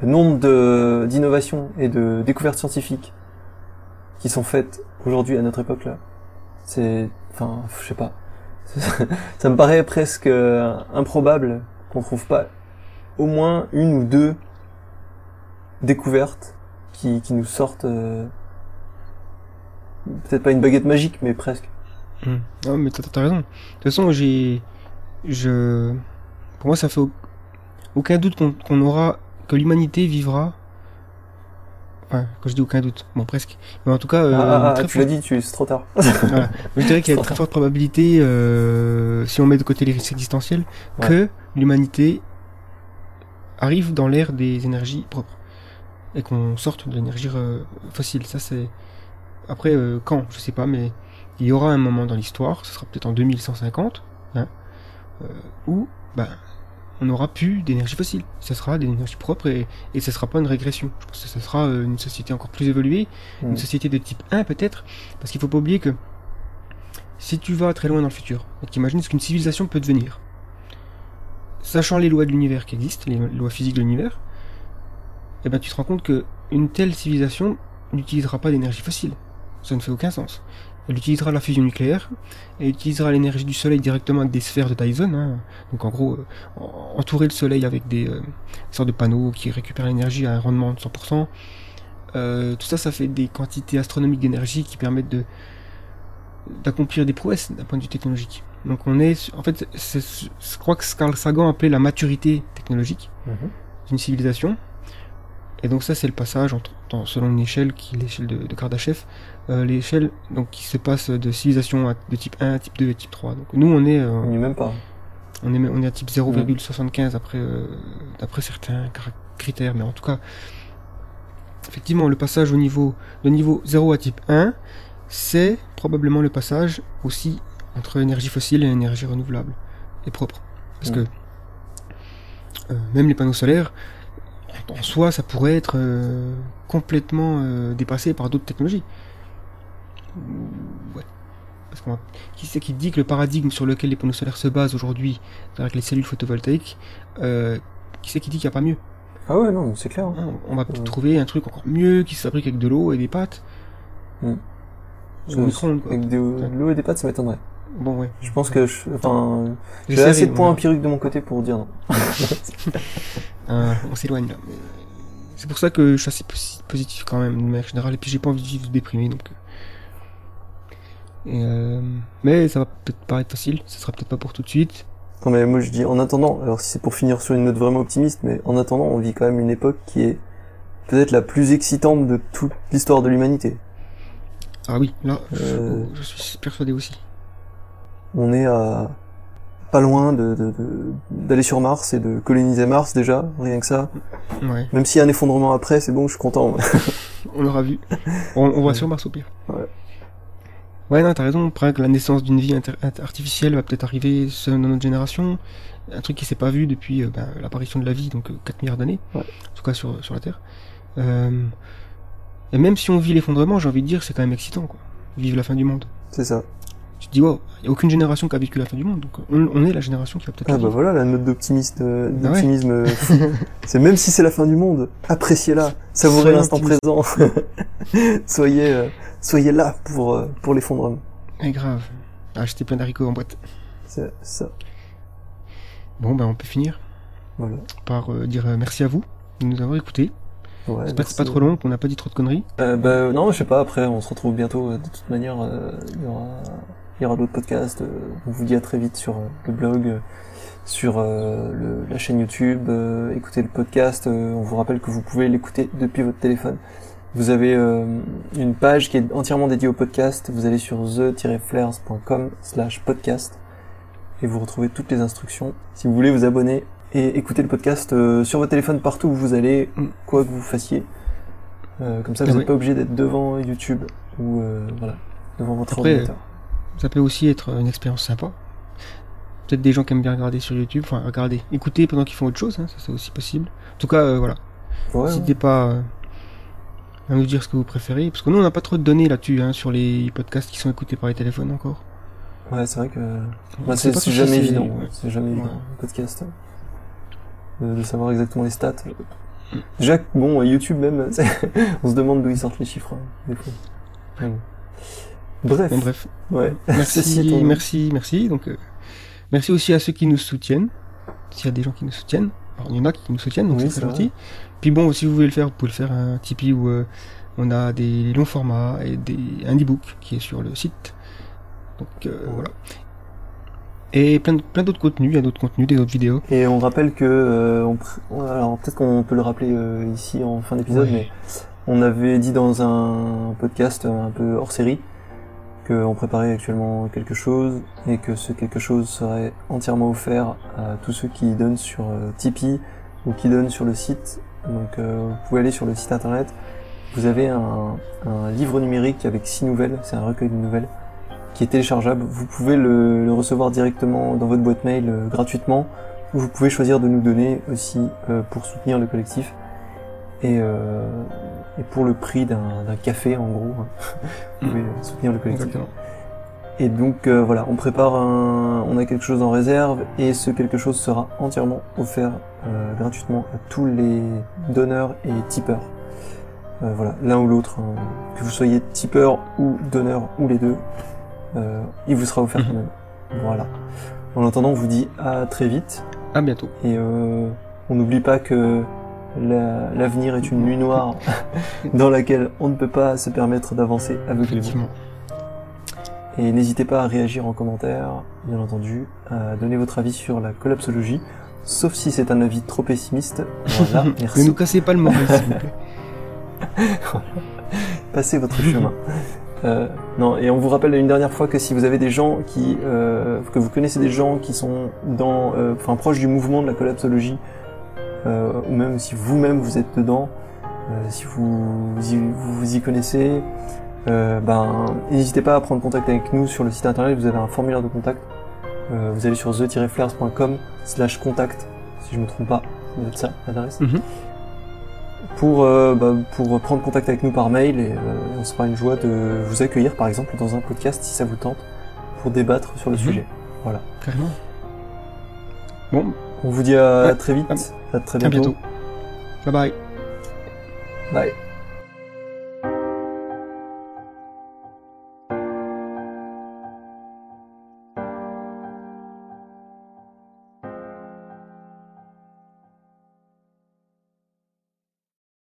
le nombre d'innovations et de découvertes scientifiques qui sont faites aujourd'hui à notre époque là, c'est, enfin, je sais pas. ça me paraît presque improbable qu'on trouve pas au moins une ou deux découvertes qui, qui nous sortent euh, peut-être pas une baguette magique, mais presque.
Hmm. Non, mais t'as t'as raison. De toute façon, j'ai, je, pour moi, ça fait au- aucun doute qu'on qu'on aura, que l'humanité vivra. Enfin, quand je dis aucun doute, bon presque. Mais en tout cas, euh,
ah, ah, ah, tu l'as dit, tu, c'est trop tard.
voilà. Je dirais qu'il y a une très forte probabilité, euh, si on met de côté les risques existentiels,
Ouais.
que l'humanité arrive dans l'ère des énergies propres et qu'on sorte de l'énergie euh, fossile. Ça c'est après euh, quand, je sais pas, mais il y aura un moment dans l'histoire, ce sera peut-être en 2150, hein, euh, où ben on n'aura plus d'énergie fossile. Ce sera des énergies propres et, et ce sera pas une régression. Je pense que ce sera une société encore plus évoluée,
Mm.
une société de type 1 peut-être, parce qu'il faut pas oublier que si tu vas très loin dans le futur, et imagines ce qu'une civilisation peut devenir, sachant les lois de l'univers qui existent, les lois physiques de l'univers, eh ben tu te rends compte que une telle civilisation n'utilisera pas d'énergie fossile. Ça ne fait aucun sens. Elle utilisera la fusion nucléaire, elle utilisera l'énergie du soleil directement avec des sphères de Dyson, hein. donc en gros, euh, en- entourer le soleil avec des euh, sortes de panneaux qui récupèrent l'énergie à un rendement de 100%. Euh, tout ça, ça fait des quantités astronomiques d'énergie qui permettent de d'accomplir des prouesses d'un point de vue technologique. Donc on est, en fait, c'est- je crois que ce Carl Sagan appelait la maturité technologique
Mhm.
d'une civilisation. Et donc ça, c'est le passage entre, dans- selon une échelle qui est l'échelle de, de Kardashev, euh, l'échelle donc qui se passe de civilisation à- de type 1 à type 2 et type 3. Donc nous, on est, euh,
On est même pas.
on est, on est à type 0,75 après, euh, d'après certains critères, mais en tout cas, effectivement, le passage au niveau, de niveau 0 à type 1, c'est probablement le passage aussi entre énergie fossile et énergie renouvelable et propre. Parce que euh, même les panneaux solaires, en soi, ça pourrait être euh, complètement euh, dépassé par d'autres technologies. Ouais. Parce qu'on va- qui c'est qui dit que le paradigme sur lequel les panneaux solaires se basent aujourd'hui, avec les cellules photovoltaïques, qui c'est qui dit qu'il n'y a pas mieux?
Ah ouais, non, c'est clair. hein.
Hein, On va peut-être
Ouais.
trouver un truc encore mieux qui se fabrique avec de l'eau et des pâtes.
Mm.
Quoi.
Avec de l'eau et des pâtes, ça m'étonnerait.
Bon, ouais.
Je pense que je, enfin, j'ai assez de points empiriques de mon côté pour dire non.
Euh, on s'éloigne là. C'est pour ça que je suis assez posi- positif quand même, de manière générale, et puis j'ai pas envie de vivre déprimé donc. euh. Et euh, Mais ça va peut-être paraître facile, ça sera peut-être pas pour tout de suite.
Non mais moi je dis en attendant, alors si c'est pour finir sur une note vraiment optimiste, mais en attendant on vit quand même une époque qui est peut-être la plus excitante de toute l'histoire de l'humanité.
Ah oui, là, je-
Euh.
je suis persuadé aussi.
On est à pas loin de, de- de- d'aller sur Mars et de coloniser Mars déjà, rien que ça.
Ouais,
Même s'il y a un effondrement après, c'est bon, je suis content.
on l'aura vu. On, on voit
Ouais.
sur Mars au pire.
Ouais.
Ouais, non, t'as raison. Que la naissance d'une vie artificielle va peut-être arriver dans notre génération. un truc qui s'est pas vu depuis euh, ben, l'apparition de la vie, donc euh, 4 milliards d'années, en tout cas sur, sur la Terre. Euh, et même si on vit l'effondrement, j'ai envie de dire, c'est quand même excitant, quoi. Vivre la fin du monde.
C'est ça.
Tu te dis, wow, il n'y a aucune génération qui a vécu la fin du monde, donc on, on est la génération qui va peut-être
Ah bah
vivre.
voilà la note d'optimisme, euh,
Ah ouais.
d'optimisme. euh, c'est même si c'est la fin du monde, appréciez-la, savourez l'instant présent. soyez, euh, soyez là pour euh, pour l'effondrement.
Mais grave. Acheter plein d'haricots en boîte.
C'est ça.
Bon, ben on peut finir
Voilà.
par euh, dire euh, merci à vous de nous avoir écoutés.
Ouais,
J'espère que c'est pas trop long, qu'on n'a pas dit trop de conneries.
Euh, bah non, je sais pas. Après, on se retrouve bientôt. De toute manière, euh, il y aura, il y aura d'autres podcasts. euh, on vous dit à très vite sur euh, le blog, euh, sur euh, le- la chaîne YouTube. euh, écoutez le podcast. euh, on vous rappelle que vous pouvez l'écouter depuis votre téléphone. Vous avez euh, une page qui est entièrement dédiée au podcast. Vous allez sur the-flares.com/slash podcast et vous retrouvez toutes les instructions. Si vous voulez vous abonner et écouter le podcast euh, sur votre téléphone partout où vous allez,
Mm.
quoi que vous fassiez. Euh, comme ça, vous
Ah
n'êtes
ouais.
pas obligé d'être devant YouTube ou euh, voilà, devant votre
Après,
ordinateur.
Ça peut aussi être une expérience sympa. Peut-être des gens qui aiment bien regarder sur YouTube, enfin regarder, écouter pendant qu'ils font autre chose, hein, ça c'est aussi possible. En tout cas, euh, voilà.
Ouais, ouais.
N'hésitez pas euh, à nous dire ce que vous préférez, parce que nous on n'a pas trop de données là-dessus, hein, sur les podcasts qui sont écoutés par les téléphones encore.
Ouais, c'est vrai que bah, c'est jamais évident.
ouais.
C'est jamais évident, podcast. De, de savoir exactement les stats. Déjà, bon, YouTube même, on se demande d'où ils sortent les chiffres, hein, des fois. Bref,
Bon, bref,
ouais.
merci, merci, merci. Donc, euh, merci aussi à ceux qui nous soutiennent. S'il y a des gens qui nous soutiennent, alors, il y en a qui nous soutiennent, donc
Oui,
c'est très gentil. Puis bon, si vous voulez le faire, vous pouvez le faire un Tipeee où euh, on a des longs formats et des, un e-book qui est sur le site. Donc euh, voilà. Et plein, d'autres contenus, il y a d'autres contenus, des autres vidéos.
Et on rappelle que, euh, on alors peut-être qu'on peut le rappeler ici en fin d'épisode, mais on avait dit dans un podcast un peu hors série qu'on préparait actuellement quelque chose et que ce quelque chose serait entièrement offert à tous ceux qui donnent sur euh, Tipeee ou qui donnent sur le site. Donc euh, vous pouvez aller sur le site internet. Vous avez un, un livre numérique avec six nouvelles, c'est un recueil de nouvelles qui est téléchargeable. Vous pouvez le, le recevoir directement dans votre boîte mail euh, gratuitement. ou Vous pouvez choisir de nous donner aussi euh, pour soutenir le collectif. Et, euh, et pour le prix d'un café, en gros, hein, vous pouvez soutenir le collectif.
Exactement.
Et donc euh, voilà, on prépare un, on a quelque chose en réserve et ce quelque chose sera entièrement offert euh, gratuitement à tous les donneurs et tipeurs. Euh, voilà, l'un ou l'autre, hein. que vous soyez tipeur ou donneur ou les deux, il vous sera offert
Mhm.
quand même. Voilà. En attendant, on vous dit à très vite
À bientôt.
et on n'oublie pas que l'avenir est une nuit noire dans laquelle on ne peut pas se permettre d'avancer aveuglément. Et n'hésitez pas à réagir en commentaire, bien entendu, à donner votre avis sur la collapsologie, sauf si c'est un avis trop pessimiste. Voilà,
Ne
merci.
nous cassez pas le moral, s'il vous plaît.
Passez votre chemin. Euh, non, et on vous rappelle une dernière fois que si vous avez des gens qui, euh, que vous connaissez des gens qui sont dans, euh, enfin proches du mouvement de la collapsologie, ou même si vous-même vous êtes dedans, euh, si vous vous y, vous vous y connaissez, euh, ben n'hésitez pas à prendre contact avec nous sur le site internet. Vous avez un formulaire de contact. Euh, vous allez sur the-flares.com slash contact, si je me trompe pas, être ça l'adresse.
Mhm.
Pour, euh, bah, pour prendre contact avec nous par mail et euh, on sera une joie de vous accueillir par exemple dans un podcast si ça vous tente pour débattre sur le
Mhm.
sujet. Voilà.
Carrément. Bon,
On vous dit à
Ouais.
très vite, à très
à
bientôt.
bientôt. Bye bye.
Bye.